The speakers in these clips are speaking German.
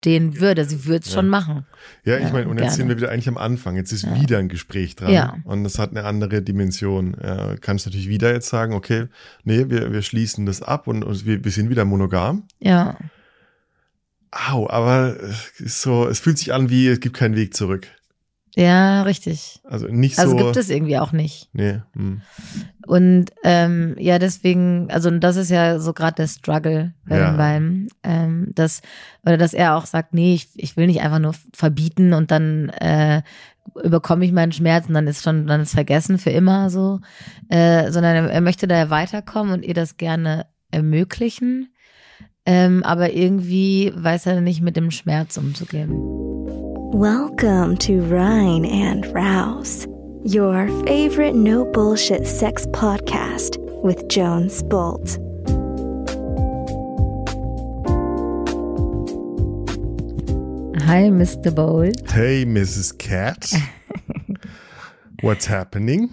stehen würde. Sie würde es Ja. schon machen. Ja, ich Ja, meine, und jetzt gerne. sind wir wieder eigentlich am Anfang. Jetzt ist Ja. wieder ein Gespräch dran. Ja. Und das hat eine andere Dimension. Äh, kannst natürlich wieder jetzt sagen, okay, nee, wir, wir schließen das ab und, und wir, wir sind wieder monogam. Ja. Au, aber so, es fühlt sich an wie, es gibt keinen Weg zurück. Ja, richtig. Also nicht Also so. gibt es irgendwie auch nicht. Nee. Hm. Und ähm, ja, deswegen, also das ist ja so gerade der Struggle bei Ja. den beiden, ähm, dass oder dass er auch sagt, nee, ich, ich will nicht einfach nur verbieten und dann äh, überkomme ich meinen Schmerz und dann ist schon, dann ist vergessen für immer so, äh, sondern er, er möchte da ja weiterkommen und ihr das gerne ermöglichen, ähm, aber irgendwie weiß er nicht mit dem Schmerz umzugehen. Welcome to Rhine and Rouse, your favorite no bullshit sex podcast with Jones Bolt. Hi, Mr. Bold. Hey, Mrs. Cat. What's happening?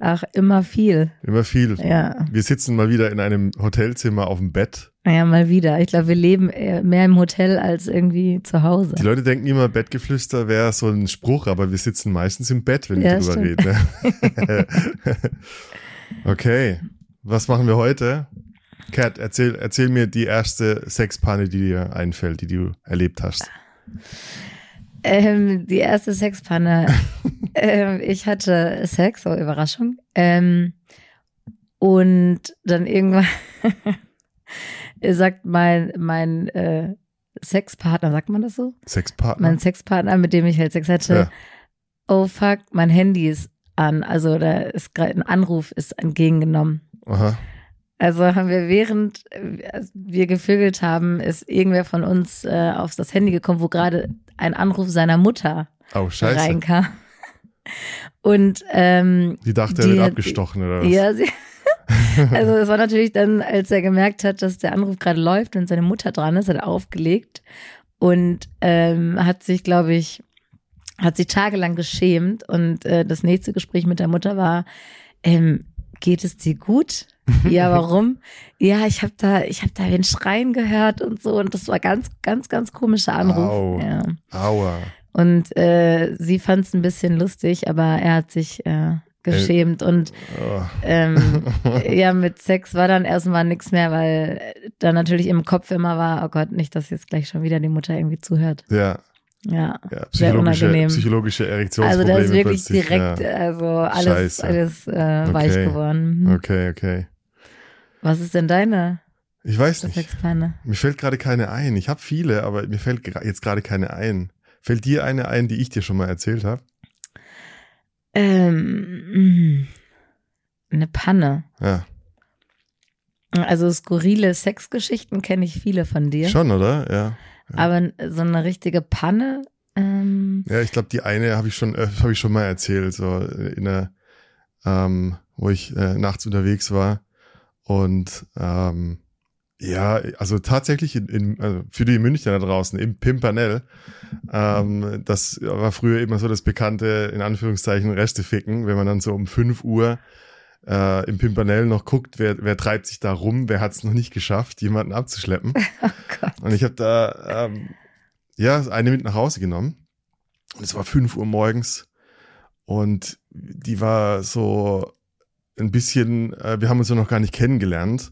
Ach, immer viel. Immer viel. Ja. Wir sitzen mal wieder in einem Hotelzimmer auf dem Bett. Ja, mal wieder. Ich glaube, wir leben eher mehr im Hotel als irgendwie zu Hause. Die Leute denken immer, Bettgeflüster wäre so ein Spruch, aber wir sitzen meistens im Bett, wenn Ja, wir drüber stimmt. Ne? okay, was machen wir heute? Kat, erzähl, erzähl mir die erste Sexpanne, die dir einfällt, die du erlebt hast. Ähm, die erste Sexpanne. ähm, ich hatte Sex, so Überraschung. Ähm, und dann irgendwann sagt mein, mein äh, Sexpartner, sagt man das so? Sexpartner? Mein Sexpartner, mit dem ich halt Sex hatte, Ja. oh fuck, mein Handy ist an. Also da ist gerade ein Anruf ist entgegengenommen. Aha. Also haben wir während äh, wir gevögelt haben, ist irgendwer von uns äh, auf das Handy gekommen, wo gerade ein Anruf seiner Mutter Oh, scheiße. reinkam. Und ähm, Die dachte, er Die wird hat- abgestochen oder was? ja, sie, also es war natürlich dann, als er gemerkt hat, dass der Anruf gerade läuft und seine Mutter dran ist, hat er aufgelegt und ähm, hat sich, glaube ich, hat sich tagelang geschämt und äh, das nächste Gespräch mit der Mutter war, ähm, geht es dir gut? ja, warum? Ja, ich habe da, ich habe da den Schreien gehört und so und das war ganz, ganz, ganz komischer Anruf. Au. Ja. Aua. Und äh, sie fand es ein bisschen lustig, aber er hat sich äh, geschämt und Oh. ähm, ja, mit Sex war dann erstmal nichts mehr, weil dann natürlich im Kopf immer war, oh Gott, nicht, dass jetzt gleich schon wieder die Mutter irgendwie zuhört. Ja, Ja. ja Sehr psychologische, unangenehm. psychologische Also Erektionsprobleme da ist wirklich direkt, Ja. also alles, Scheiße. alles äh, weich Okay. geworden. Mhm. Okay, okay. Was ist denn deine Ich weiß nicht. Mir fällt gerade keine ein. Ich habe viele, aber mir fällt jetzt gerade keine ein. Fällt dir eine ein, die ich dir schon mal erzählt habe? Ähm, mh, eine Panne. Ja, Also skurrile Sexgeschichten kenne ich viele von dir. schon, oder? Ja. Aber so eine richtige Panne, ähm, Ja, ich glaube, die eine habe ich schon, äh, habe ich schon mal erzählt, so in der, ähm, wo ich äh, nachts unterwegs war und ähm, ja, also tatsächlich in, in, also für die Münchner da draußen im Pimpernel, ähm, das war früher immer so das bekannte in Anführungszeichen Resteficken, wenn man dann so um 5 Uhr äh, im Pimpernel noch guckt, wer, wer treibt sich da rum, wer hat es noch nicht geschafft, jemanden abzuschleppen. oh. Und ich habe da ähm, ja eine mit nach Hause genommen. Und es war 5 Uhr morgens. Und die war so ein bisschen, äh, wir haben uns ja noch gar nicht kennengelernt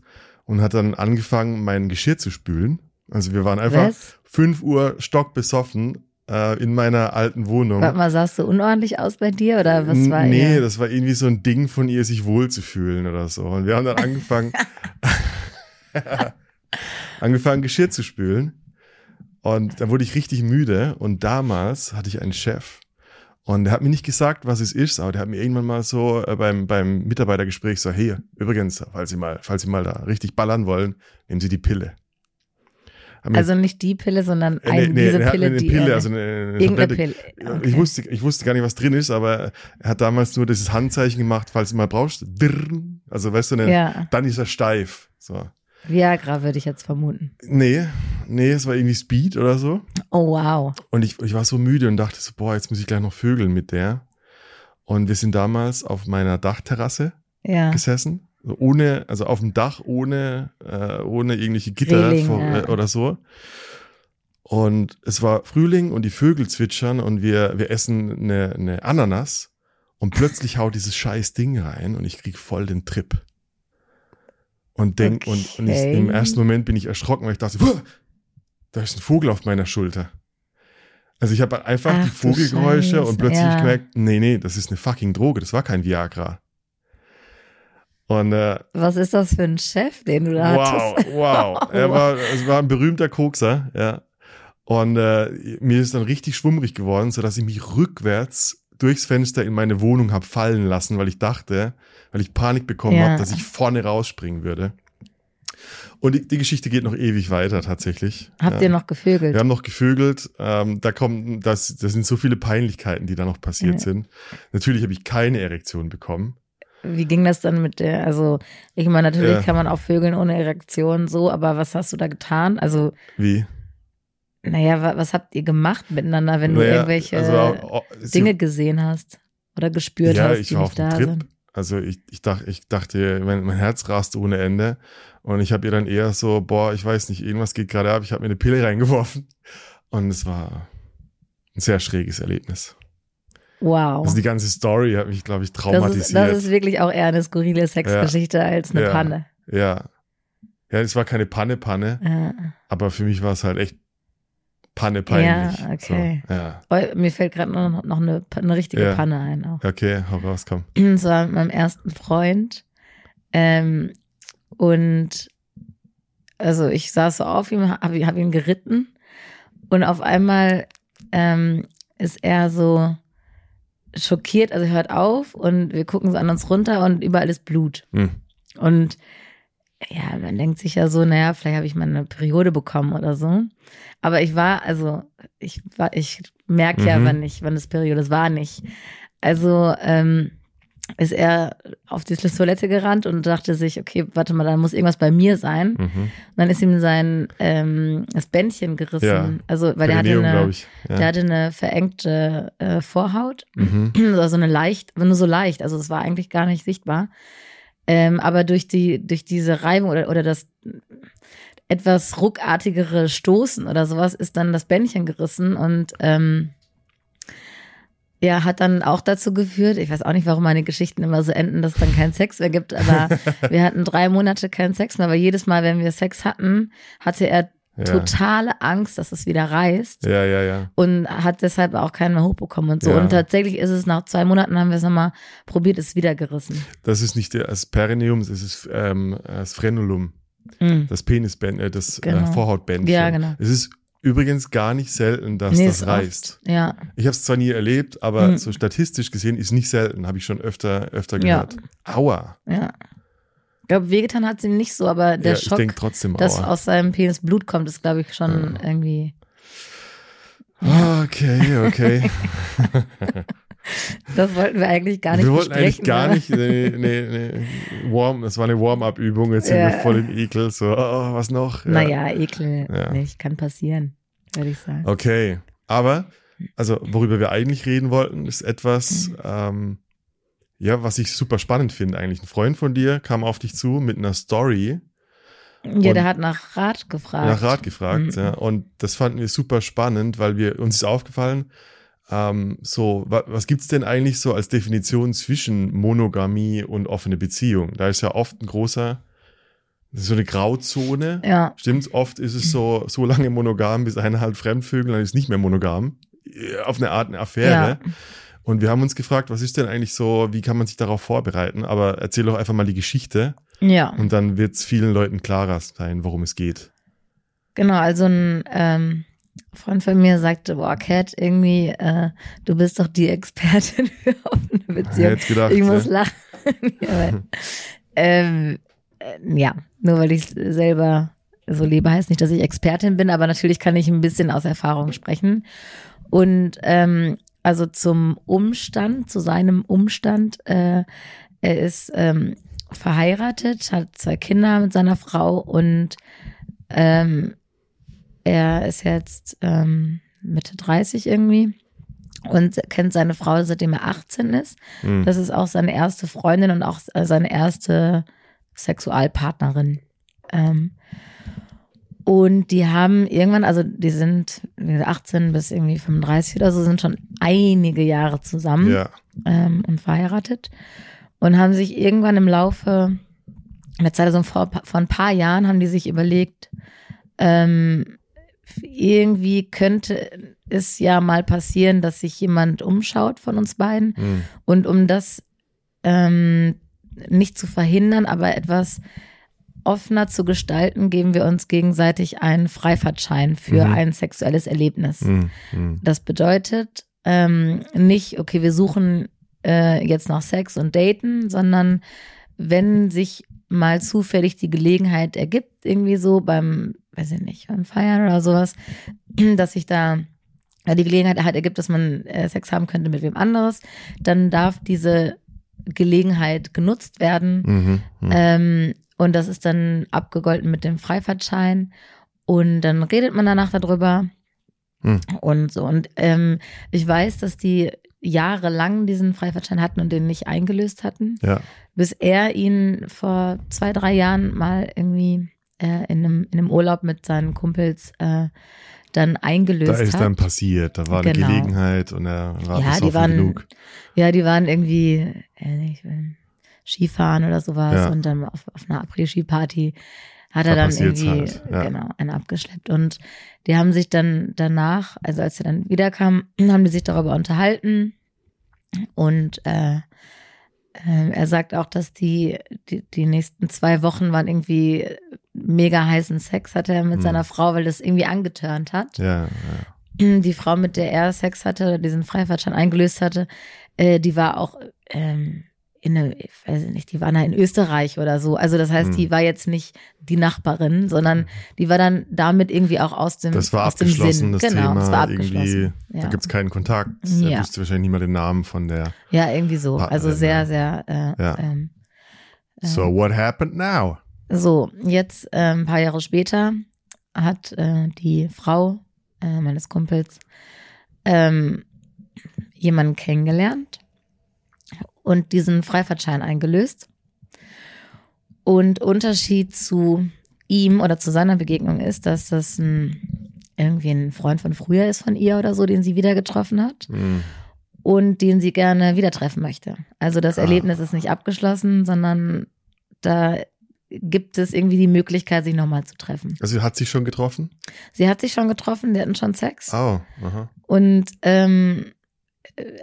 und hat dann angefangen, mein Geschirr zu spülen. Also wir waren einfach Was? 5 Uhr stockbesoffen äh, in meiner alten Wohnung. Warte mal, sahst du unordentlich aus bei dir oder was war nee, ihr? das war irgendwie so ein Ding von ihr, sich wohlzufühlen oder so. Und wir haben dann angefangen, angefangen, Geschirr zu spülen. Und dann wurde ich richtig müde. Und damals hatte ich einen Chef. Und der hat mir nicht gesagt, was es ist, aber der hat mir irgendwann mal so äh, beim, beim Mitarbeitergespräch so, hey, übrigens, falls Sie mal, falls Sie mal da richtig ballern wollen, nehmen Sie die Pille. Also nicht die Pille, sondern äh, ein, diese er hat mir Pille, eine die Pille, er- also eine, eine irgendeine Pille. Okay. ich, wusste, ich wusste gar nicht, was drin ist, aber er hat damals nur dieses Handzeichen gemacht, falls du mal brauchst. Also weißt du, ne, Ja, dann ist er steif. So. Viagra würde ich jetzt vermuten. Nee, nee, es war irgendwie Speed oder so. Oh wow. Und ich, ich war so müde und dachte so, boah, jetzt muss ich gleich noch vögeln mit der. Und wir sind damals auf meiner Dachterrasse Ja. gesessen. Ohne, also auf dem Dach ohne, äh, ohne irgendwelche Gitter Reling, vor, ja. äh, oder so. Und es war Frühling und die Vögel zwitschern und wir, wir essen eine, eine Ananas und plötzlich haut dieses scheiß Ding rein und ich krieg voll den Trip. Und denk, Okay. und, und ich, im ersten Moment bin ich erschrocken, weil ich dachte, "Huh, da ist ein Vogel auf meiner Schulter. Also ich habe einfach Ach die Vogelgeräusche Scheiße, und plötzlich ja. gemerkt, nee, nee, das ist eine fucking Droge, das war kein Viagra. Und äh, Was ist das für ein Chef, den du da Wow, hattest? wow. Er war, es war ein berühmter Kokser, ja. Und äh, mir ist dann richtig schwummrig geworden, so dass ich mich rückwärts durchs Fenster in meine Wohnung hab fallen lassen, weil ich dachte, weil ich Panik bekommen Ja. hab, dass ich vorne rausspringen würde. Und die, die Geschichte geht noch ewig weiter tatsächlich. Habt ja. ihr noch gevögelt? Wir haben noch gevögelt. Ähm, da kommen, das, das sind so viele Peinlichkeiten, die da noch passiert Ja. sind. Natürlich habe ich keine Erektion bekommen. Wie ging das dann mit der, also ich meine, natürlich Ja. kann man auch vögeln ohne Erektion so, aber was hast du da getan? Also, Wie? naja, wa, was habt ihr gemacht miteinander, wenn du Naja, irgendwelche also, oh, Dinge gesehen hast oder gespürt hast, ich die war nicht auf da Trip. sind? Also ich, ich, dachte, ich dachte, mein, mein Herz rast ohne Ende. Und ich habe ihr dann eher so, boah, ich weiß nicht, irgendwas geht gerade ab. Ich habe mir eine Pille reingeworfen. Und es war ein sehr schräges Erlebnis. Wow. Also die ganze Story hat mich, glaube ich, das, traumatisiert. ist, das ist wirklich auch eher eine skurrile Sexgeschichte als eine Ja. Panne. ja. Ja, es war keine Panne-Panne, Ja. aber für mich war es halt echt Panne-peinlich. Ja, okay. So, ja. Oh, Mir fällt gerade noch, noch eine, eine richtige Ja. Panne ein auch. Okay, hau raus, komm. Das war mit meinem ersten Freund. Ähm, und also ich saß so auf ihm, habe hab ihn geritten und auf einmal ähm, ist er so schockiert, also er hört auf und wir gucken so an uns runter und überall ist Blut. Hm. Und ja, man denkt sich ja so, naja, vielleicht habe ich mal eine Periode bekommen oder so. Aber ich war, also ich war, ich merke ja, Mhm. wann ich, wann es Periode ist, war nicht. Also ähm, ist er auf die Toilette gerannt und dachte sich, okay, warte mal, da muss irgendwas bei mir sein. Und Mhm. dann ist ihm sein ähm, das Bändchen gerissen. Ja. Also, weil der hatte eine. Ja. der hatte eine verengte äh, Vorhaut. mhm. Also eine leicht, nur so leicht. Also es war eigentlich gar nicht sichtbar. Ähm, aber durch die, durch diese Reibung oder, oder das etwas ruckartigere Stoßen oder sowas ist dann das Bändchen gerissen und ähm, ja, hat dann auch dazu geführt, ich weiß auch nicht, warum meine Geschichten immer so enden, dass es dann keinen Sex mehr gibt, aber wir hatten drei Monate keinen Sex mehr, aber jedes Mal, wenn wir Sex hatten, hatte er ja. totale Angst, dass es wieder reißt Ja, ja, ja. und hat deshalb auch keinen mehr hochbekommen und so. Ja. Und tatsächlich ist es nach zwei Monaten haben wir es nochmal probiert, ist wieder gerissen. Das ist nicht das Perineum, das ist ähm, das Frenulum, Mhm. das Penisbändchen, äh, das Genau. äh, Vorhautbändchen. Ja, genau. Es ist übrigens gar nicht selten, dass Nee, das reißt. Oft, ja, Ich habe es zwar nie erlebt, aber Mhm. so statistisch gesehen ist nicht selten, habe ich schon öfter, öfter Ja. gehört. Aua. ja. Ich glaube, wehgetan hat es ihm nicht so, aber der ja, Schock, trotzdem dass aus seinem Penis Blut kommt, ist, glaube ich, schon Ja. irgendwie. Okay, okay. Das wollten wir eigentlich gar nicht wir wollten eigentlich gar ne? nicht, nee, nee, nee, Warm, das war eine Warm-up-Übung, jetzt sind Ja. wir voll im Ekel, so, oh, was noch? Ja. Naja, Ekel Ja. nicht, kann passieren, würde ich sagen. Okay, aber, also worüber wir eigentlich reden wollten, ist etwas, ähm, ja, was ich super spannend finde eigentlich. Ein Freund von dir kam auf dich zu mit einer Story, Ja, der hat nach Rat gefragt. nach Rat gefragt, Mhm. ja, und das fanden wir super spannend, weil wir, uns ist aufgefallen, ähm, so, wa, was gibt's denn eigentlich so als Definition zwischen Monogamie und offene Beziehung? Da ist ja oft ein großer, so eine Grauzone. Ja, Stimmt's? Oft ist es so, so lange monogam, bis einer halt fremdvögel, dann ist es nicht mehr monogam. Auf eine Art eine Affäre. Ja. Und wir haben uns gefragt, was ist denn eigentlich so, wie kann man sich darauf vorbereiten? Aber erzähl doch einfach mal die Geschichte ja. und dann wird's vielen Leuten klarer sein, worum es geht. Genau, also ein ähm, Freund von mir sagte, boah, Cat, irgendwie, äh, du bist doch die Expertin für offene Beziehungen. hätte gedacht, Ich muss ja? lachen. ja, weil, ähm, äh, ja, nur weil ich selber so lebe, heißt nicht, dass ich Expertin bin, aber natürlich kann ich ein bisschen aus Erfahrung sprechen. Und ähm, also zum Umstand, zu seinem Umstand, äh, er ist ähm, verheiratet, hat zwei Kinder mit seiner Frau und ähm, er ist jetzt ähm, Mitte 30 irgendwie und kennt seine Frau, seitdem er 18 ist. Hm. Das ist auch seine erste Freundin und auch seine erste Sexualpartnerin. Ähm, Und die haben irgendwann, also die sind wie gesagt, 18 bis irgendwie 35 oder so, sind schon einige Jahre zusammen Ja. ähm, und verheiratet und haben sich irgendwann im Laufe der Zeit, also vor, vor ein paar Jahren, haben die sich überlegt, ähm, irgendwie könnte es ja mal passieren, dass sich jemand umschaut von uns beiden. Mhm. Und um das ähm, nicht zu verhindern, aber etwas offener zu gestalten, geben wir uns gegenseitig einen Freifahrtschein für Mhm. ein sexuelles Erlebnis. Mhm. Mhm. Das bedeutet ähm, nicht, okay, wir suchen äh, jetzt nach Sex und Daten, sondern wenn sich mal zufällig die Gelegenheit ergibt, irgendwie so beim, weiß ich nicht, beim Feiern oder sowas, dass sich da die Gelegenheit halt ergibt, dass man äh, Sex haben könnte mit wem anderes, dann darf diese Gelegenheit genutzt werden. Mhm. Mhm. Ähm, und das ist dann abgegolten mit dem Freifahrtschein. Und dann redet man danach darüber. Hm. Und so. Und ähm, ich weiß, dass die jahrelang diesen Freifahrtschein hatten und den nicht eingelöst hatten, Ja. bis er ihn vor zwei, drei Jahren mal irgendwie äh, in, einem, in einem Urlaub mit seinen Kumpels äh, dann eingelöst Da ist hat. dann passiert. Da war eine Genau. Gelegenheit und er war Ja, die waren- genug. Ja, die waren irgendwie äh, nicht, ähm, Skifahren oder sowas Ja. und dann auf, auf einer Après-Ski-Party hat Da er dann irgendwie halt, ja. genau einen abgeschleppt und die haben sich dann danach, also als er dann wiederkam, haben die sich darüber unterhalten und äh, äh, er sagt auch, dass die, die die nächsten zwei Wochen waren irgendwie mega heißen Sex hatte er mit Hm. seiner Frau, weil das irgendwie angetörnt hat Ja, ja. die Frau, mit der er Sex hatte, oder diesen Freifahrtschein eingelöst hatte, äh, die war auch ähm, in eine, ich weiß nicht, die war da in Österreich oder so. Also das heißt, Hm. die war jetzt nicht die Nachbarin, sondern die war dann damit irgendwie auch aus dem Das war aus dem abgeschlossen, Sinn. das genau, Thema. das war abgeschlossen. da Ja. gibt's keinen Kontakt. Ja. Er wusste wahrscheinlich mal den Namen von der. ja, irgendwie so. Also Partnerin, sehr, ja. sehr. Äh, Ja. ähm, So, what happened now? So, jetzt äh, ein paar Jahre später hat äh, die Frau äh, meines Kumpels ähm, jemanden kennengelernt und diesen Freifahrtschein eingelöst. Und Unterschied zu ihm oder zu seiner Begegnung ist, dass das ein, irgendwie ein Freund von früher ist von ihr oder so, den sie wieder getroffen hat Hm. und den sie gerne wieder treffen möchte. Also das Ah. Erlebnis ist nicht abgeschlossen, sondern da gibt es irgendwie die Möglichkeit, sich nochmal zu treffen. Also hat sich schon getroffen? Sie hat sich schon getroffen, die hatten schon Sex Oh, aha. und ähm, äh,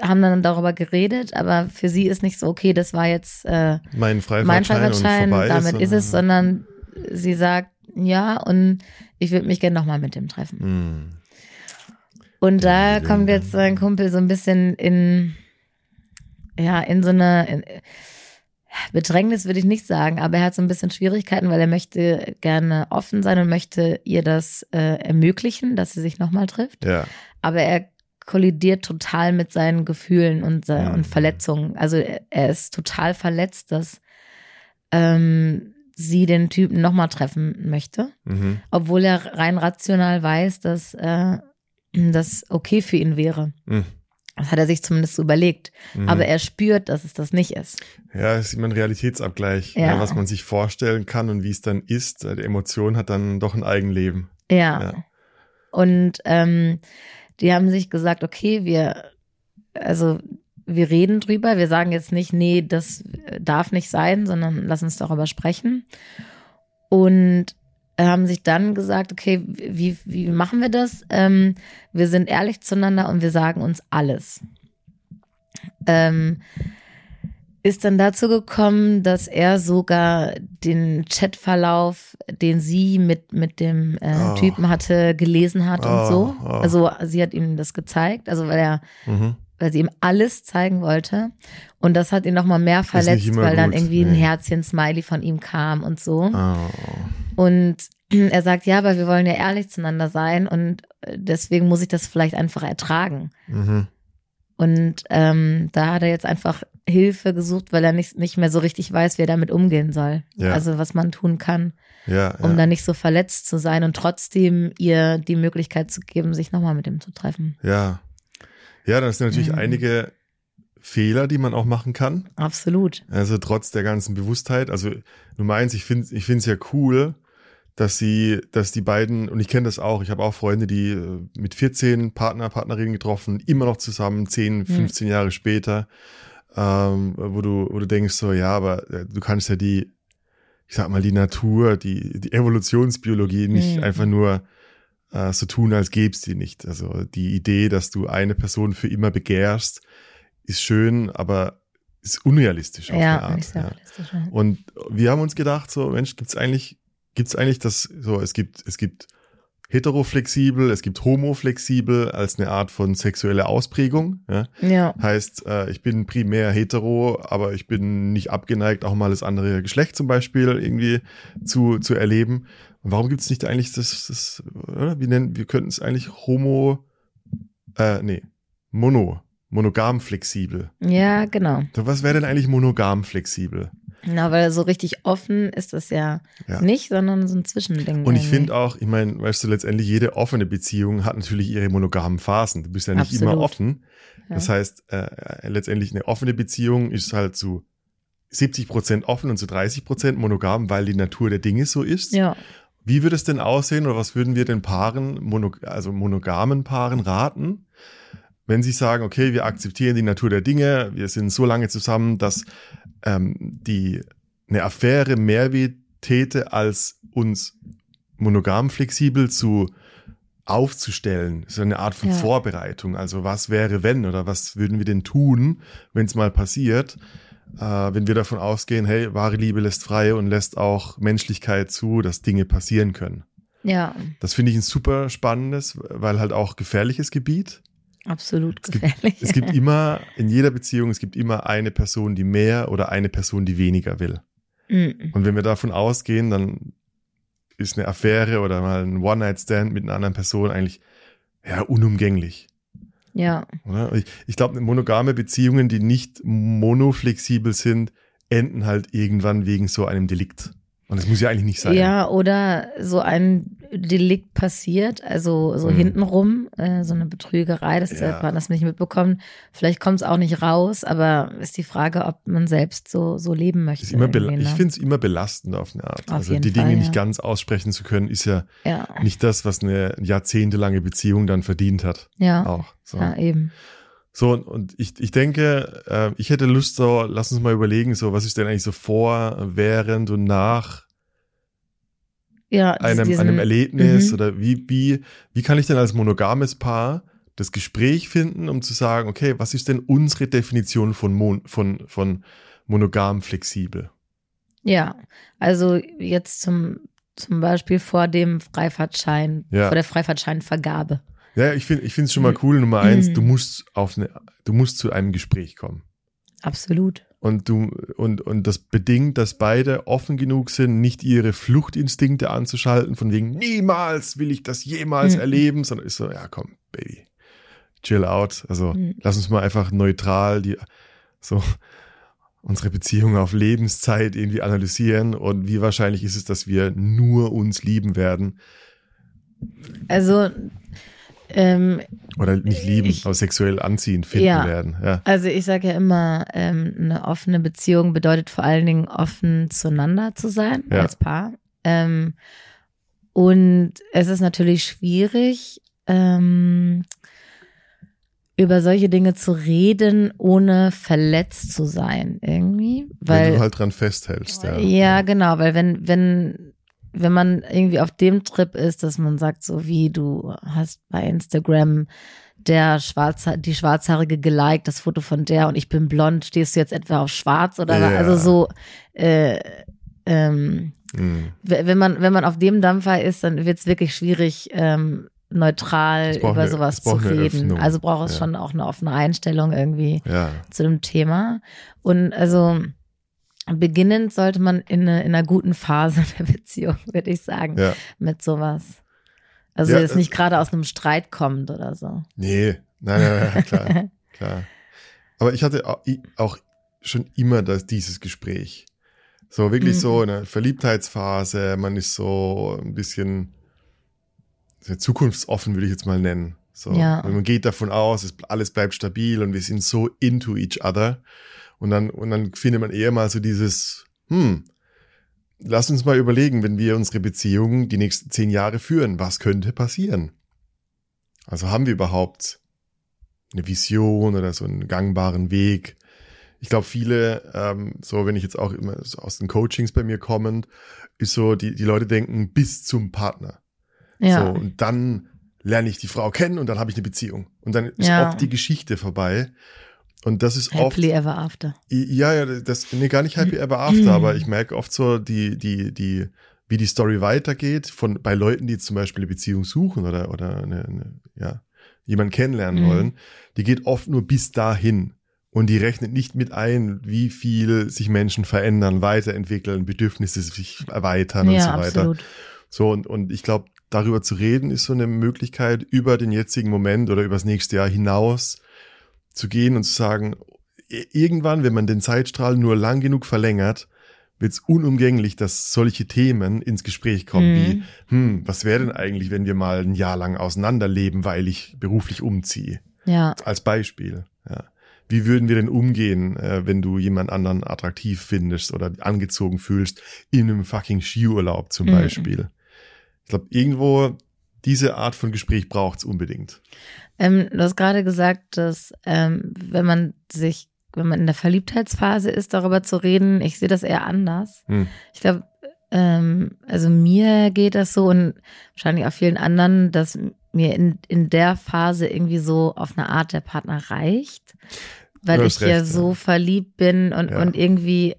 haben dann darüber geredet, aber für sie ist nicht so, okay, das war jetzt äh, Mein Freifahrtschein, damit ist es, sondern- sie sagt, ja, und ich würde mich gerne nochmal mit dem treffen. Hm. Und da Ding, kommt jetzt mein Kumpel so ein bisschen in, ja, in so eine in, Bedrängnis würde ich nicht sagen, aber er hat so ein bisschen Schwierigkeiten, weil er möchte gerne offen sein und möchte ihr das äh, ermöglichen, dass sie sich nochmal trifft. Ja, Aber er kollidiert total mit seinen Gefühlen und, äh, und Verletzungen. Also er, er ist total verletzt, dass ähm, sie den Typen nochmal treffen möchte mhm. obwohl er rein rational weiß, dass äh, das okay für ihn wäre. Mhm. Das hat er sich zumindest so überlegt. Mhm. Aber er spürt, dass es das nicht ist. Ja, es ist immer ein Realitätsabgleich, Ja. ja. was man sich vorstellen kann und wie es dann ist. Die Emotion hat dann doch ein Eigenleben. Ja. Ja. Und ähm, die haben sich gesagt, okay, wir, also wir reden drüber, wir sagen jetzt nicht, nee, das darf nicht sein, sondern lass uns darüber sprechen. Und haben sich dann gesagt, okay, wie, wie machen wir das? Ähm, wir sind ehrlich zueinander und wir sagen uns alles. Ähm, ist dann dazu gekommen, dass er sogar den Chatverlauf, den sie mit, mit dem äh, Oh. Typen hatte, gelesen hat und Oh, so. oh. Also sie hat ihm das gezeigt, also weil er, Mhm. weil sie ihm alles zeigen wollte. Und das hat ihn nochmal mehr verletzt, weil dann gut, irgendwie ein nee. Herzchen-Smiley von ihm kam und so. Und er sagt, ja, aber wir wollen ja ehrlich zueinander sein und äh, deswegen muss ich das vielleicht einfach ertragen. Mhm. Und ähm, da hat er jetzt einfach Hilfe gesucht, weil er nicht, nicht mehr so richtig weiß, wie er damit umgehen soll. Ja. Also was man tun kann, Ja, um ja. dann nicht so verletzt zu sein und trotzdem ihr die Möglichkeit zu geben, sich nochmal mit ihm zu treffen. ja. Ja, das sind natürlich Mhm. einige Fehler, die man auch machen kann. Absolut. Also trotz der ganzen Bewusstheit. Also Nummer eins, ich finde es ja cool, dass sie, dass die beiden, und ich kenne das auch, ich habe auch Freunde, die äh, mit 14 Partner, Partnerinnen getroffen, immer noch zusammen, 10, 15 Jahre später, ähm, wo du, wo du denkst so, ja, aber äh, du kannst ja die, ich sag mal, die Natur, die, die Evolutionsbiologie nicht Mhm. einfach nur äh, so tun, als gäb's die nicht. Also die Idee, dass du eine Person für immer begehrst, ist schön, aber ist unrealistisch auf eine Ja, Art. ja. realistisch. ja. Und wir haben uns gedacht, so Mensch, gibt's eigentlich, gibt's eigentlich das, so es gibt, es gibt heteroflexibel, es gibt homoflexibel als eine Art von sexuelle Ausprägung. Ja? Ja, Heißt, äh, ich bin primär hetero, aber ich bin nicht abgeneigt, auch mal das andere Geschlecht zum Beispiel irgendwie zu, zu erleben. Und warum gibt's nicht eigentlich das, das oder? wir nennen, wir könnten es eigentlich homo, äh, nee, mono, monogam flexibel. ja, genau. So, Was wäre denn eigentlich monogam flexibel? Na, weil so richtig offen ist das ja, Ja. nicht, sondern so ein Zwischending. Und ich finde auch, ich meine, weißt du, letztendlich jede offene Beziehung hat natürlich ihre monogamen Phasen. Du bist ja nicht immer Absolut. offen. Ja. Das heißt, äh, letztendlich eine offene Beziehung ist halt zu 70 Prozent offen und zu 30 Prozent monogam, weil die Natur der Dinge so ist. Ja, Wie würde es denn aussehen oder was würden wir den Paaren, mono, also monogamen Paaren raten, wenn sie sagen, okay, wir akzeptieren die Natur der Dinge, wir sind so lange zusammen, dass ähm, die eine Affäre mehr weh täte, als uns monogam flexibel zu aufzustellen. So eine Art von Ja. Vorbereitung. Also was wäre wenn oder was würden wir denn tun, wenn es mal passiert? Äh, wenn wir davon ausgehen, hey, wahre Liebe lässt frei und lässt auch Menschlichkeit zu, dass Dinge passieren können. ja, Das finde ich ein super spannendes, weil halt auch gefährliches Gebiet. Absolut Es gibt, gefährlich. es gibt immer, in jeder Beziehung, es gibt immer eine Person, die mehr oder eine Person, die weniger will. Mhm. Und wenn wir davon ausgehen, dann ist eine Affäre oder mal ein One-Night-Stand mit einer anderen Person eigentlich ja unumgänglich. Ja, Oder? Ich, ich glaube, monogame Beziehungen, die nicht monoflexibel sind, enden halt irgendwann wegen so einem Delikt. Und das muss ja eigentlich nicht sein. ja, oder so ein Delikt passiert, also so Mhm. hintenrum, äh, so eine Betrügerei, dass der Ja. Partner das nicht mitbekommt. Vielleicht kommt es auch nicht raus, aber ist die Frage, ob man selbst so, so leben möchte. Irgendwie, ich ne? finde es immer belastend auf eine Art. Auf also die Dinge Fall, nicht ja. ganz aussprechen zu können, ist ja ja, nicht das, was eine jahrzehntelange Beziehung dann verdient hat. ja, Auch. So, ja, eben. So und- ich, ich denke, äh, ich hätte Lust, so, lass uns mal überlegen, so, was ist denn eigentlich so vor, während und nach Ja, einem, diesen- einem Erlebnis Mhm. oder wie, wie, wie kann ich denn als monogames Paar das Gespräch finden, um zu sagen, okay, was ist denn unsere Definition von, mon, von, von monogam flexibel? Ja, also jetzt zum, zum Beispiel vor dem Freifahrtschein, Ja. vor der Freifahrtscheinvergabe. Ja, ich finde, es schon mal Mhm. cool. Nummer eins, Mhm. du musst auf eine, du musst zu einem Gespräch kommen. Absolut. Und du, und, und das bedingt, dass beide offen genug sind, nicht ihre Fluchtinstinkte anzuschalten, von wegen, niemals will ich das jemals Mhm. erleben, sondern ist so, ja, komm, Baby, chill out. Also, Mhm. lass uns mal einfach neutral die, so, unsere Beziehung auf Lebenszeit irgendwie analysieren und wie wahrscheinlich ist es, dass wir nur uns lieben werden Also, ähm, oder nicht lieben, Ich- aber sexuell anziehen finden Ja. werden. Ja. also ich sage ja immer, ähm, eine offene Beziehung bedeutet vor allen Dingen offen zueinander zu sein Ja. als Paar. Ähm, und es ist natürlich schwierig, ähm, über solche Dinge zu reden, ohne verletzt zu sein irgendwie, weil Wenn du halt dran festhältst. Ja, Ja, genau, weil wenn, wenn, wenn man irgendwie auf dem Trip ist, dass man sagt, so wie du hast bei Instagram der Schwarze, die Schwarzhaarige geliked, das Foto von der und ich bin blond, stehst du jetzt etwa auf schwarz oder Ja. also so, äh, ähm, Mhm. wenn man, wenn man auf dem Dampfer ist, dann wird es wirklich schwierig, ähm, neutral über eine- sowas zu reden. Öffnung. Also braucht es Ja. schon auch eine offene Einstellung irgendwie ja. zu dem Thema. Und also beginnend sollte man in, eine, in einer guten Phase der Beziehung, würde ich sagen, ja. mit sowas. Also Ja, jetzt äh, nicht gerade aus einem Streit kommt oder so. Nee, nein, nein, nein, klar, klar. Aber ich hatte auch schon immer das, dieses Gespräch. So wirklich Mhm. so eine Verliebtheitsphase, man ist so ein bisschen sehr zukunftsoffen, würde ich jetzt mal nennen. So, Ja. Man geht davon aus, es, alles bleibt stabil und wir sind so into each other. Und dann, und dann findet man eher mal so dieses, hm, lass uns mal überlegen, wenn wir unsere Beziehung die nächsten zehn Jahre führen, was könnte passieren? Also haben wir überhaupt eine Vision oder so einen gangbaren Weg? Ich glaube, viele, ähm, so wenn ich jetzt auch immer so aus den Coachings bei mir kommend, ist so, die, die Leute denken bis zum Partner. Ja. So, und dann lerne ich die Frau kennen und dann habe ich eine Beziehung. Und dann ist Ja. oft die Geschichte vorbei. Und das ist oft. Happily ever after. Ja, ja, das, nee, gar nicht Happy Ever After, aber ich merke oft so, die, die, die, wie die Story weitergeht, von, bei Leuten, die zum Beispiel eine Beziehung suchen oder, oder eine, eine, ja, jemanden kennenlernen Mhm. wollen, die geht oft nur bis dahin. Und die rechnet nicht mit ein, wie viel sich Menschen verändern, weiterentwickeln, Bedürfnisse sich erweitern und Ja, so weiter. absolut. So, und, und ich glaube, darüber zu reden, ist so eine Möglichkeit, über den jetzigen Moment oder über das nächste Jahr hinaus zu gehen und zu sagen, irgendwann, wenn man den Zeitstrahl nur lang genug verlängert, wird es unumgänglich, dass solche Themen ins Gespräch kommen, Mhm. wie, hm, was wäre denn eigentlich, wenn wir mal ein Jahr lang auseinanderleben, weil ich beruflich umziehe? Ja, Als Beispiel. Ja. Wie würden wir denn umgehen, äh, wenn du jemand anderen attraktiv findest oder angezogen fühlst, in einem fucking Skiurlaub zum Mhm. Beispiel? Ich glaube, irgendwo diese Art von Gespräch braucht's unbedingt. Ähm, du hast gerade gesagt, dass ähm, wenn man sich, wenn man in der Verliebtheitsphase ist, darüber zu reden, ich sehe das eher anders. Hm. Ich glaube, ähm, also mir geht das so und wahrscheinlich auch vielen anderen, dass mir in, in der Phase irgendwie so auf eine Art der Partner reicht, weil ich hast ja recht, so ja. verliebt bin und, Ja. und irgendwie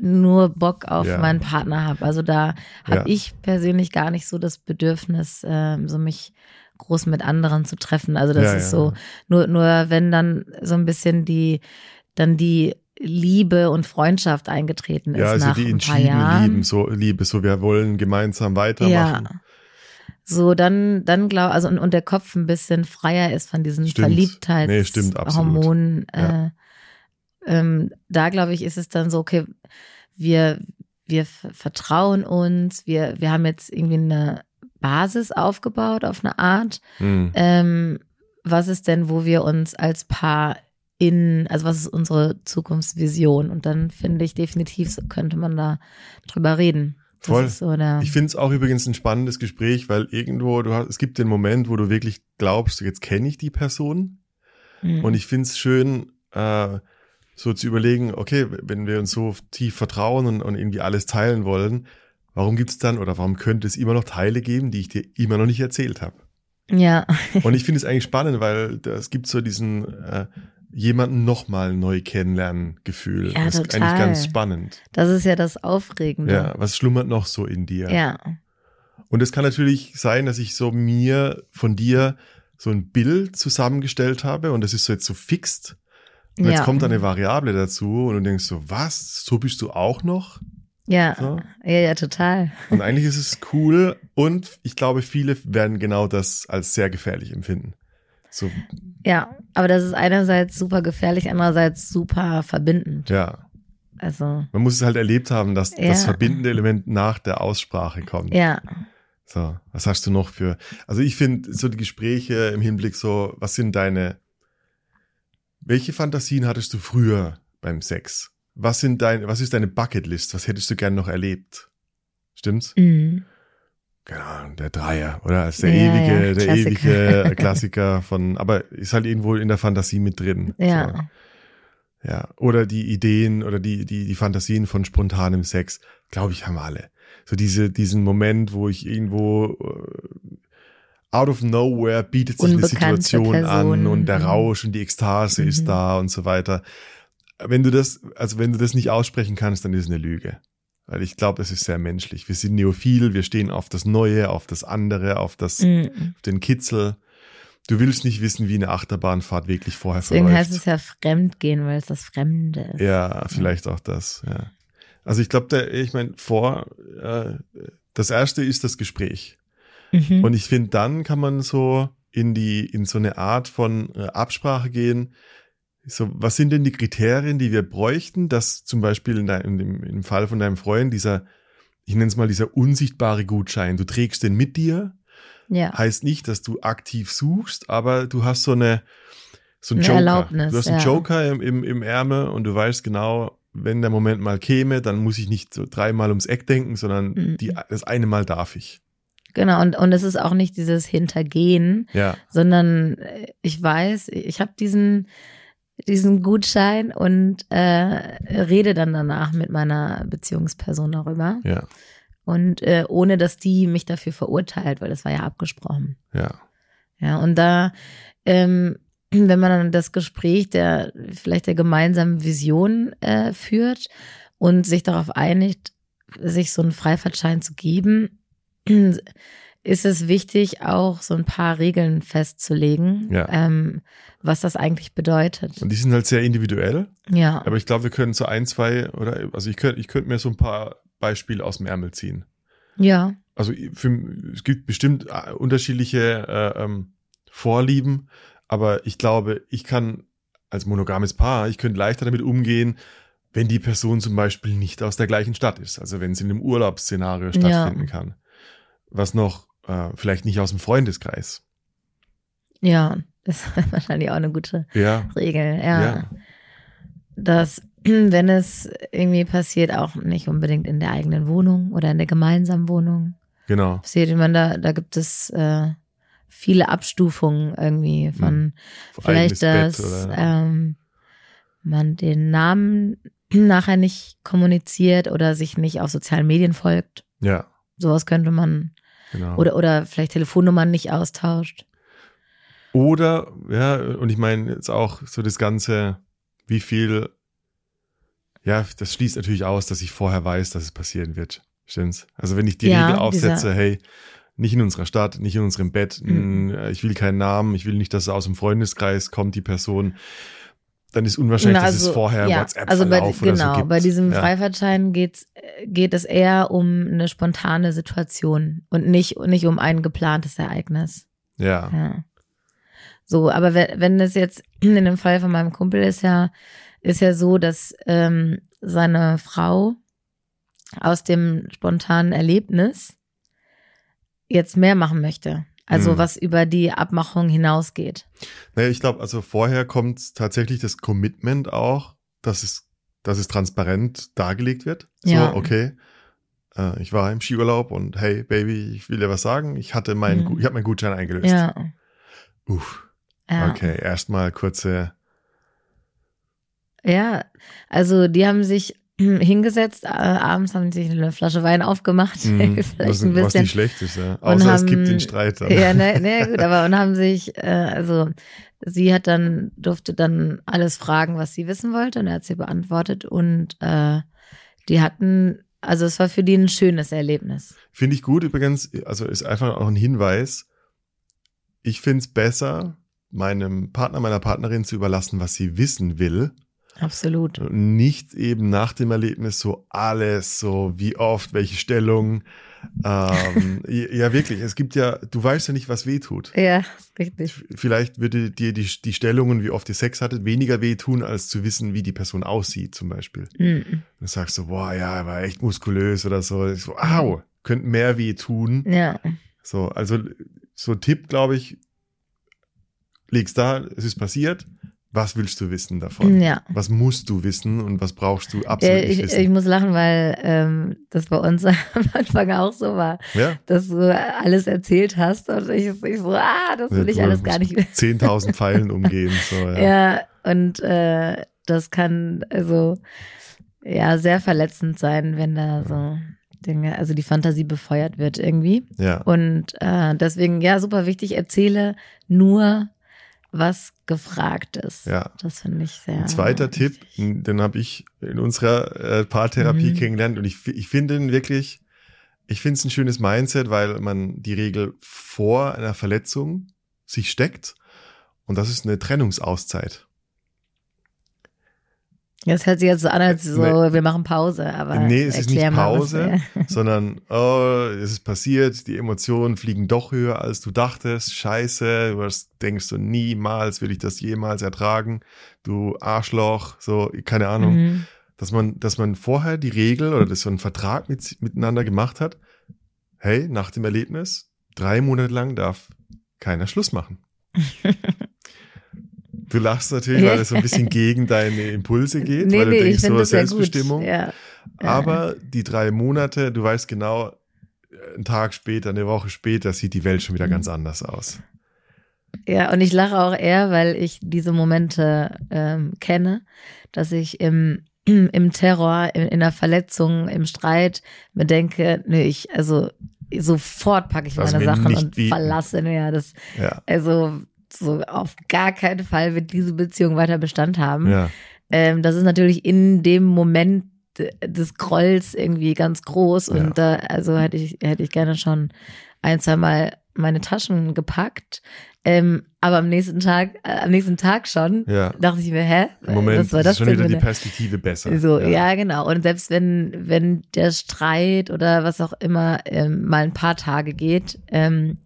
nur Bock auf Ja. meinen Partner habe. Also da habe Ja. ich persönlich gar nicht so das Bedürfnis, ähm, so mich groß mit anderen zu treffen. Also das Ja, ist ja, so, nur, nur wenn dann so ein bisschen die, dann die Liebe und Freundschaft eingetreten ist Ja, also nach die ein paar entschiedene Jahren. Lieben, so, Liebe, so wir wollen gemeinsam weitermachen. Ja. So, dann, dann glaube also und, und der Kopf ein bisschen freier ist von diesen Stimmt. Nee, stimmt, Verliebtheitshormonen. absolut. äh, ähm, da glaube ich, ist es dann so, okay, wir, wir vertrauen uns, wir, wir haben jetzt irgendwie eine Basis aufgebaut auf eine Art. Hm. Ähm, was ist denn, wo wir uns als Paar in, also was ist unsere Zukunftsvision? Und dann finde ich definitiv, so könnte man da drüber reden. Das Voll. so Ich finde es auch übrigens ein spannendes Gespräch, weil irgendwo, du hast, es gibt den Moment, wo du wirklich glaubst, jetzt kenne ich die Person. Mhm. Und ich finde es schön, äh, so zu überlegen, okay, wenn wir uns so tief vertrauen und, und irgendwie alles teilen wollen, warum gibt es dann oder warum könnte es immer noch Teile geben, die ich dir immer noch nicht erzählt habe? ja, Und ich finde es eigentlich spannend, weil es gibt so diesen äh, jemanden nochmal neu kennenlernen Gefühl. Ja, das ist total. eigentlich ganz spannend. das ist ja das Aufregende. Ja, was schlummert noch so in dir? Ja. Und es kann natürlich sein, dass ich so mir von dir so ein Bild zusammengestellt habe und das ist so jetzt so fixt. Und ja. jetzt kommt eine Variable dazu und du denkst so, was? So bist du auch noch? Ja. So. ja, ja, total. Und eigentlich ist es cool und ich glaube, viele werden genau das als sehr gefährlich empfinden. So, Ja, aber das ist einerseits super gefährlich, andererseits super verbindend. ja. Also, Man muss es halt erlebt haben, dass Ja. das verbindende Element nach der Aussprache kommt. ja. So, was hast du noch für? Also ich finde so die Gespräche im Hinblick so, was sind deine, welche Fantasien hattest du früher beim Sex? Was sind dein, was ist deine Bucketlist? Was hättest du gern noch erlebt? Stimmt's? Mhm. Ahnung, der Dreier, oder? Als der Ja, ewige, ja, der Klassiker. ewige Klassiker von, aber ist halt irgendwo in der Fantasie mit drin. Ja. So. Ja. Oder die Ideen oder die, die, die Fantasien von spontanem Sex, glaube ich, haben wir alle. So diese, diesen Moment, wo ich irgendwo äh, out of nowhere bietet sich eine Situation Person. an und der Mhm. Rausch und die Ekstase ist Mhm. da und so weiter. Wenn du das, also wenn du das nicht aussprechen kannst, dann ist es eine Lüge. Weil ich glaube, das ist sehr menschlich. Wir sind neophil, wir stehen auf das Neue, auf das andere, auf das, Mhm. auf den Kitzel. Du willst nicht wissen, wie eine Achterbahnfahrt wirklich vorher Deswegen verläuft. heißt es ja Fremdgehen, weil es das Fremde ist. Ja, vielleicht auch das, ja. Also ich glaube, ich meine, vor, äh, das erste ist das Gespräch. Mhm. Und ich finde, dann kann man so in die, in so eine Art von äh, Absprache gehen. So, was sind denn die Kriterien, die wir bräuchten, dass zum Beispiel in, dein, in dem, im Fall von deinem Freund dieser, ich nenne es mal dieser unsichtbare Gutschein, du trägst den mit dir, ja. heißt nicht, dass du aktiv suchst, aber du hast so eine, so einen Eine Joker. Erlaubnis, du hast einen ja. Joker im, im, im Ärmel und du weißt genau, wenn der Moment mal käme, dann muss ich nicht so dreimal ums Eck denken, sondern Mhm. die, das eine Mal darf ich. Genau, und, und es ist auch nicht dieses Hintergehen, Ja, sondern äh, ich weiß, ich habe diesen, diesen Gutschein und äh, rede dann danach mit meiner Beziehungsperson darüber. ja, Und äh, ohne dass die mich dafür verurteilt, weil das war ja abgesprochen. ja, Ja, und da, ähm, wenn man dann das Gespräch der vielleicht der gemeinsamen Vision äh, führt und sich darauf einigt, sich so einen Freifahrtschein zu geben, ist es wichtig, auch so ein paar Regeln festzulegen, Ja. ähm, was das eigentlich bedeutet. Und die sind halt sehr individuell. Ja, Aber ich glaube, wir können so ein, zwei oder also ich könnte ich könnte mir so ein paar Beispiele aus dem Ärmel ziehen. ja, Also für, es gibt bestimmt äh, unterschiedliche äh, ähm, Vorlieben, aber ich glaube, ich kann als monogames Paar, ich könnte leichter damit umgehen, wenn die Person zum Beispiel nicht aus der gleichen Stadt ist, also wenn sie in einem Urlaubsszenario stattfinden kann. Was noch äh, vielleicht nicht aus dem Freundeskreis. ja, das ist wahrscheinlich auch eine gute Ja, Regel. Ja. ja, dass wenn es irgendwie passiert, auch nicht unbedingt in der eigenen Wohnung oder in der gemeinsamen Wohnung genau. passiert. Ich meine, da, da gibt es äh, viele Abstufungen irgendwie von vielleicht, Eigenes dass ähm, man den Namen nachher nicht kommuniziert oder sich nicht auf sozialen Medien folgt. ja, Sowas könnte man genau. oder oder vielleicht Telefonnummern nicht austauscht. Oder, ja, und ich meine jetzt auch so das Ganze, wie viel, ja, das schließt natürlich aus, dass ich vorher weiß, dass es passieren wird. Stimmt's? Also wenn ich die Ja, Regel aufsetze, hey, nicht in unserer Stadt, nicht in unserem Bett, Mhm. mh, ich will keinen Namen, ich will nicht, dass aus dem Freundeskreis kommt die Person, dann ist unwahrscheinlich, Na, dass es vorher ja, WhatsApp also bei, Verlauf oder genau, so gibt. bei diesem ja. Freifahrtschein geht's, geht es eher um eine spontane Situation und nicht, nicht um ein geplantes Ereignis. Ja, Ja. So, aber wenn, wenn das jetzt in dem Fall von meinem Kumpel ist ja, ist ja so, dass ähm, seine Frau aus dem spontanen Erlebnis jetzt mehr machen möchte. Also Mhm. was über die Abmachung hinausgeht. Naja, ich glaube, also vorher kommt tatsächlich das Commitment auch, dass es, dass es transparent dargelegt wird. So, Ja. okay, äh, ich war im Skiurlaub und hey, Baby, ich will dir was sagen. Ich hatte meinen, Mhm. Ich habe meinen Gutschein eingelöst. Ja. Uff, ja. okay, erstmal kurze, Ja, also die haben sich hingesetzt, äh, abends haben sie sich eine Flasche Wein aufgemacht, vielleicht was, ein was bisschen. nicht schlecht ist, ja. Und Außer es gibt haben- den Streit dann. Ja, ne, ne, gut, aber und haben sich, äh, also sie hat dann, durfte dann alles fragen, was sie wissen wollte und er hat sie beantwortet und äh, die hatten, also es war für die ein schönes Erlebnis. Finde ich gut übrigens, also ist einfach auch ein Hinweis. Ich finde es besser, meinem Partner, meiner Partnerin zu überlassen, was sie wissen will, Absolut. Und nicht eben nach dem Erlebnis so alles, so wie oft, welche Stellung. Ähm, ja, wirklich. Es gibt ja, du weißt ja nicht, was weh tut. Ja, richtig. Vielleicht würde dir die, die Stellungen, wie oft ihr Sex hattet, weniger wehtun, als zu wissen, wie die Person aussieht, zum Beispiel. Mhm. Dann sagst du, boah, ja, er war echt muskulös oder so. Ich so, au, könnte mehr weh tun. Ja, So, also so Tipp, glaube ich, legst da, es ist passiert. Was willst du wissen davon? ja. Was musst du wissen und was brauchst du absolut Ja, ich, wissen? ich muss lachen, weil ähm, das bei uns am Anfang auch so war, ja, dass du alles erzählt hast und ich, ich so, ah, das will ich Du alles gar nicht wissen. 10.000 Pfeilen umgehen. So, ja. Ja, und äh, das kann also ja sehr verletzend sein, wenn da so Dinge, also die Fantasie befeuert wird irgendwie. ja. Und äh, deswegen, ja, super wichtig, erzähle nur, was gefragt ist. Ja. Das finde ich sehr. Ein zweiter Tipp, wichtig. den habe ich in unserer äh, Paartherapie Mhm. kennengelernt und ich, ich finde ihn wirklich, ich finde es ein schönes Mindset, weil man die Regel vor einer Verletzung sich steckt und das ist eine Trennungsauszeit. Das hört sich jetzt so an, als so, Nee. wir machen Pause, aber. Nee, es ist nicht Pause, sondern oh, es ist passiert, die Emotionen fliegen doch höher, als du dachtest. Scheiße, du hast, denkst so, niemals will ich das jemals ertragen. Du Arschloch, so, keine Ahnung. Mhm. Dass man, dass man vorher die Regel oder das so einen Vertrag mit, miteinander gemacht hat. Hey, nach dem Erlebnis, drei Monate lang darf keiner Schluss machen. Du lachst natürlich, weil es so ein bisschen gegen deine Impulse geht, nee, weil du nee, denkst, so das. Selbstbestimmung. Ja. Aber die drei Monate, du weißt genau, einen Tag später, eine Woche später sieht die Welt schon wieder Mhm. ganz anders aus. Ja, und ich lache auch eher, weil ich diese Momente ähm, kenne, dass ich im, im Terror, in, in der Verletzung, im Streit mir denke, nee, ich, also sofort packe ich Lass meine mir Sachen und bieten. verlasse. Ja, das, Ja, also so auf gar keinen Fall wird diese Beziehung weiter Bestand haben. ja, Ähm, das ist natürlich in dem Moment des Grolls irgendwie ganz groß und Ja. da, also hätte ich, hätte ich gerne schon ein, zwei Mal meine Taschen gepackt. Ähm, aber am nächsten Tag, äh, am nächsten Tag schon, ja. dachte ich mir, hä? Moment Was war ist das schon denn wieder die Perspektive besser. so, ja. genau. Und selbst wenn, wenn der Streit oder was auch immer ähm, mal ein paar Tage geht, ähm,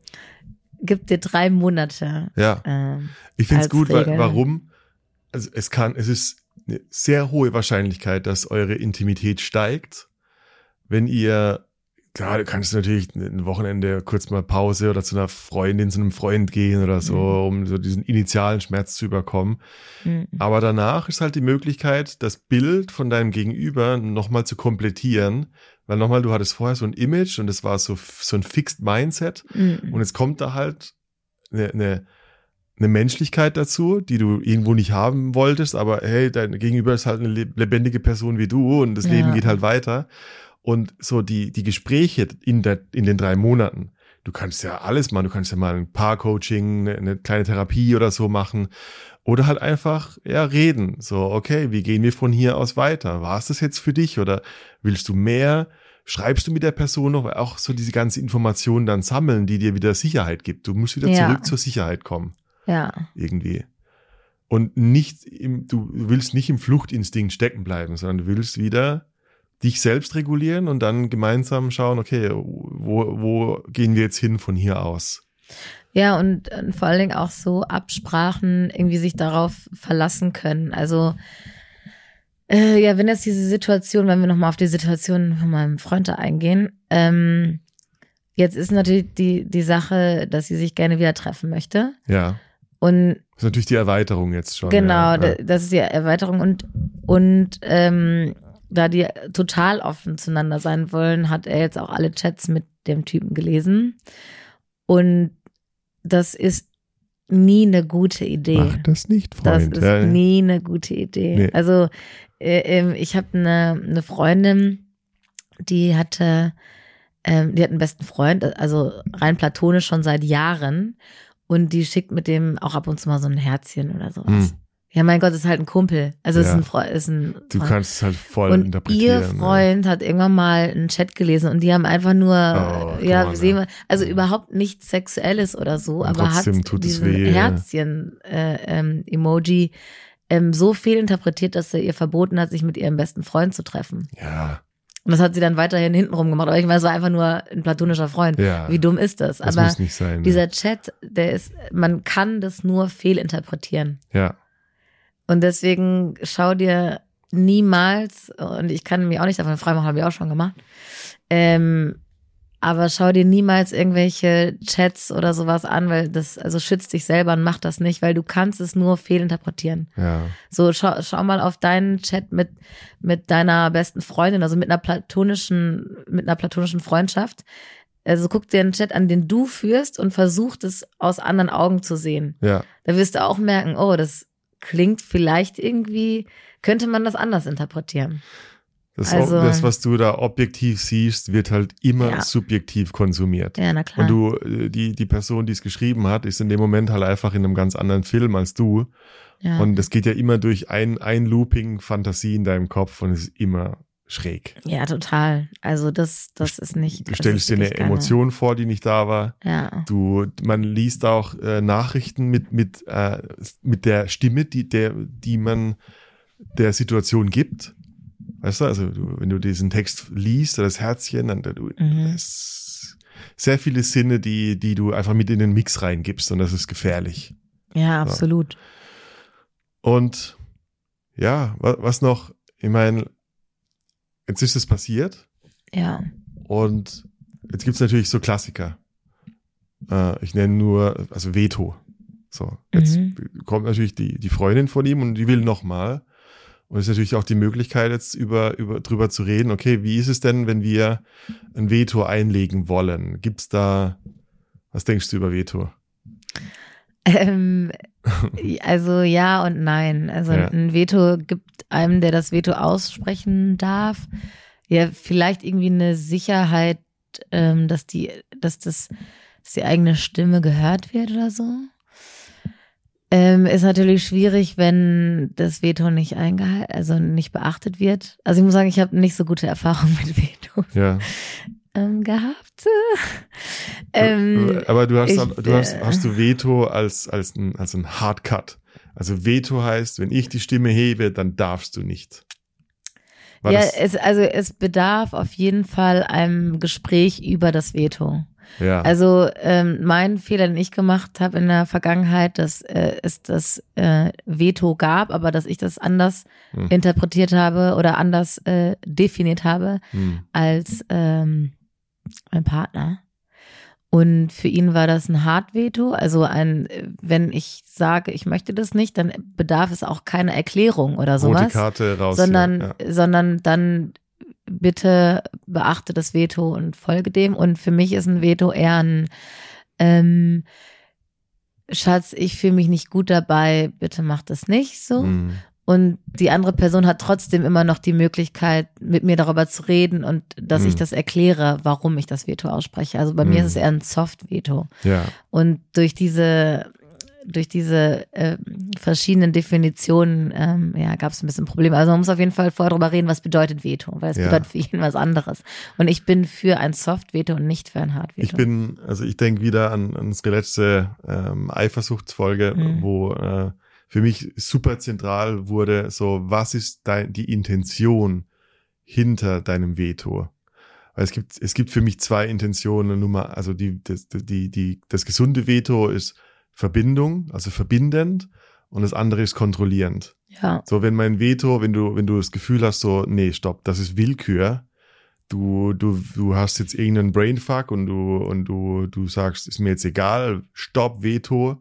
gibt dir drei Monate. Ja. Ähm, Ich finde es gut, weil, warum? Also es kann, es ist eine sehr hohe Wahrscheinlichkeit, dass eure Intimität steigt, wenn ihr, klar, du kannst natürlich ein Wochenende kurz mal Pause oder zu einer Freundin, zu einem Freund gehen oder so, Mhm. um so diesen initialen Schmerz zu überkommen. mm, Aber danach ist halt die Möglichkeit, das Bild von deinem Gegenüber nochmal zu komplettieren, weil nochmal, du hattest vorher so ein Image und es war so, so ein Fixed Mindset mm, und jetzt kommt da halt eine, eine, eine Menschlichkeit dazu, die du irgendwo nicht haben wolltest, aber hey, dein Gegenüber ist halt eine leb- lebendige Person wie du und das Ja. Leben geht halt weiter. Und so die, die Gespräche in, der, in den drei Monaten, du kannst ja alles machen, du kannst ja mal ein Paar-Coaching, eine, eine kleine Therapie oder so machen. Oder halt einfach, ja, reden. So, okay, wie gehen wir von hier aus weiter? War es das jetzt für dich oder willst du mehr? Schreibst du mit der Person noch auch so diese ganze Informationen dann sammeln, die dir wieder Sicherheit gibt? Du musst wieder Ja. zurück zur Sicherheit kommen, ja. irgendwie. Und nicht im, du willst nicht im Fluchtinstinkt stecken bleiben, sondern du willst wieder dich selbst regulieren und dann gemeinsam schauen, okay, wo, wo gehen wir jetzt hin von hier aus? Ja, und, vor allen Dingen auch so Absprachen irgendwie sich darauf verlassen können. Also, äh, ja, wenn jetzt diese Situation, wenn wir nochmal auf die Situation von meinem Freund da eingehen, ähm, jetzt ist natürlich die, die Sache, dass sie sich gerne wieder treffen möchte. Ja. Und Das ist natürlich die Erweiterung jetzt schon. Genau, ja. da- das ist die Erweiterung und und ähm, da die total offen zueinander sein wollen, hat er jetzt auch alle Chats mit dem Typen gelesen und das ist nie eine gute Idee. Mach das nicht, Das Freund. ist ja, ja. nie eine gute Idee. Nee. Also äh, ähm, ich habe eine, eine Freundin, die hatte, ähm, die hat einen besten Freund, also rein platonisch schon seit Jahren. Und die schickt mit dem auch ab und zu mal so ein Herzchen oder sowas. Hm. Ja, mein Gott, ist halt ein Kumpel. Also ist Ja. ein Freund. Ist ein Du Freund. kannst es halt voll und interpretieren. ihr Freund hat irgendwann mal einen Chat gelesen und die haben einfach nur, Oh, ja, on, sehen ja. wir, also Ja. überhaupt nichts Sexuelles oder so, Und aber hat diesen weh, ja. Herzchen äh, ähm, Emoji ähm, so viel interpretiert, dass er ihr verboten hat, sich mit ihrem besten Freund zu treffen. Ja, ja. Und das hat sie dann weiterhin hintenrum gemacht. Aber ich meine, es war einfach nur ein platonischer Freund. ja. Wie dumm ist das? das aber muss nicht sein. dieser Chat, der ist, man kann das nur fehlinterpretieren. ja. Und deswegen schau dir niemals, und ich kann mich auch nicht davon freimachen, habe ich auch schon gemacht, ähm, aber schau dir niemals irgendwelche Chats oder sowas an, weil das, also schützt dich selber und mach das nicht, weil du kannst es nur fehlinterpretieren. ja. So, schau, schau mal auf deinen Chat mit, mit deiner besten Freundin, also mit einer platonischen, mit einer platonischen Freundschaft. Also guck dir einen Chat an, den du führst und versuch es aus anderen Augen zu sehen. Ja. Da wirst du auch merken, oh, das klingt vielleicht irgendwie, könnte man das anders interpretieren. Das, Also- das, was du da objektiv siehst, wird halt immer Ja. subjektiv konsumiert. Ja, na klar. Und du, äh, die, die Person, die es geschrieben hat, ist in dem Moment halt einfach in einem ganz anderen Film als du. ja. Und das geht ja immer durch ein, ein Looping Fantasie in deinem Kopf und es ist immer schräg. ja, total. Also das, das ist nicht. Du stellst dir eine Emotion vor, die nicht da war. Ja, Du, man liest auch äh, Nachrichten mit, mit, äh, mit der Stimme, die, der, die man der Situation gibt. Weißt du, also du, wenn du diesen Text liest, oder das Herzchen, dann du, Mhm. es sehr viele Sinne, die, die du einfach mit in den Mix reingibst und das ist gefährlich. ja, absolut. Und ja, was noch? Ich meine, jetzt ist es passiert Ja. und jetzt gibt's natürlich so Klassiker. Äh, ich nenne nur, also Veto. So, jetzt Mhm. kommt natürlich die, die Freundin von ihm und die will nochmal. Und es ist natürlich auch die Möglichkeit, jetzt über, über, drüber zu reden, okay, wie ist es denn, wenn wir ein Veto einlegen wollen? Gibt's da, was denkst du über Veto? Ähm, also ja und nein. Also Ja. ein Veto gibt einem, der das Veto aussprechen darf, ja vielleicht irgendwie eine Sicherheit, ähm, dass die, dass das, dass die eigene Stimme gehört wird oder so. Ähm, ist natürlich schwierig, wenn das Veto nicht eingehalten, also nicht beachtet wird. Also ich muss sagen, ich habe nicht so gute Erfahrungen mit Veto Ja. Ähm, gehabt. ähm, Aber du hast, ich, du hast, äh, hast du Veto als, als ein, als ein Hardcut. Also Veto heißt, wenn ich die Stimme hebe, dann darfst du nicht. War ja, es, also es bedarf auf jeden Fall einem Gespräch über das Veto. ja. Also ähm, mein Fehler, den ich gemacht habe in der Vergangenheit, dass äh, es das äh, Veto gab, aber dass ich das anders Hm. interpretiert habe oder anders äh, definiert habe hm. als ähm, mein Partner. Und für ihn war das ein Hard-Veto. Also ein, wenn ich sage, ich möchte das nicht, dann bedarf es auch keine Erklärung oder Rote sowas Karte raus. sondern, ja. sondern dann bitte beachte das Veto und folge dem. Und für mich ist ein Veto eher ein ähm, Schatz, ich fühle mich nicht gut dabei, bitte mach das nicht so. Hm. Und die andere Person hat trotzdem immer noch die Möglichkeit, mit mir darüber zu reden und dass ich Mhm. das erkläre, warum ich das Veto ausspreche. Also bei mir Mhm. ist es eher ein Soft-Veto. Ja. Und durch diese, durch diese äh, verschiedenen Definitionen ähm, ja, gab es ein bisschen Probleme. Also man muss auf jeden Fall vorher darüber reden, was bedeutet Veto, weil es Ja. bedeutet für jeden was anderes. Und ich bin für ein Soft-Veto und nicht für ein Hard-Veto. Ich bin, also ich denke wieder an, an unsere letzte ähm, Eifersuchtsfolge, Mhm. wo äh, für mich super zentral wurde, so was ist dein, die Intention hinter deinem Veto? Weil es gibt, es gibt für mich zwei Intentionen. Nummer, also die, das, die, die, das gesunde Veto ist Verbindung, also verbindend, und das andere ist kontrollierend. ja, So, wenn mein Veto, wenn du, wenn du das Gefühl hast, so, nee, stopp, das ist Willkür. Du, du, du hast jetzt irgendeinen Brainfuck und du, und du, du sagst, ist mir jetzt egal, stopp, Veto,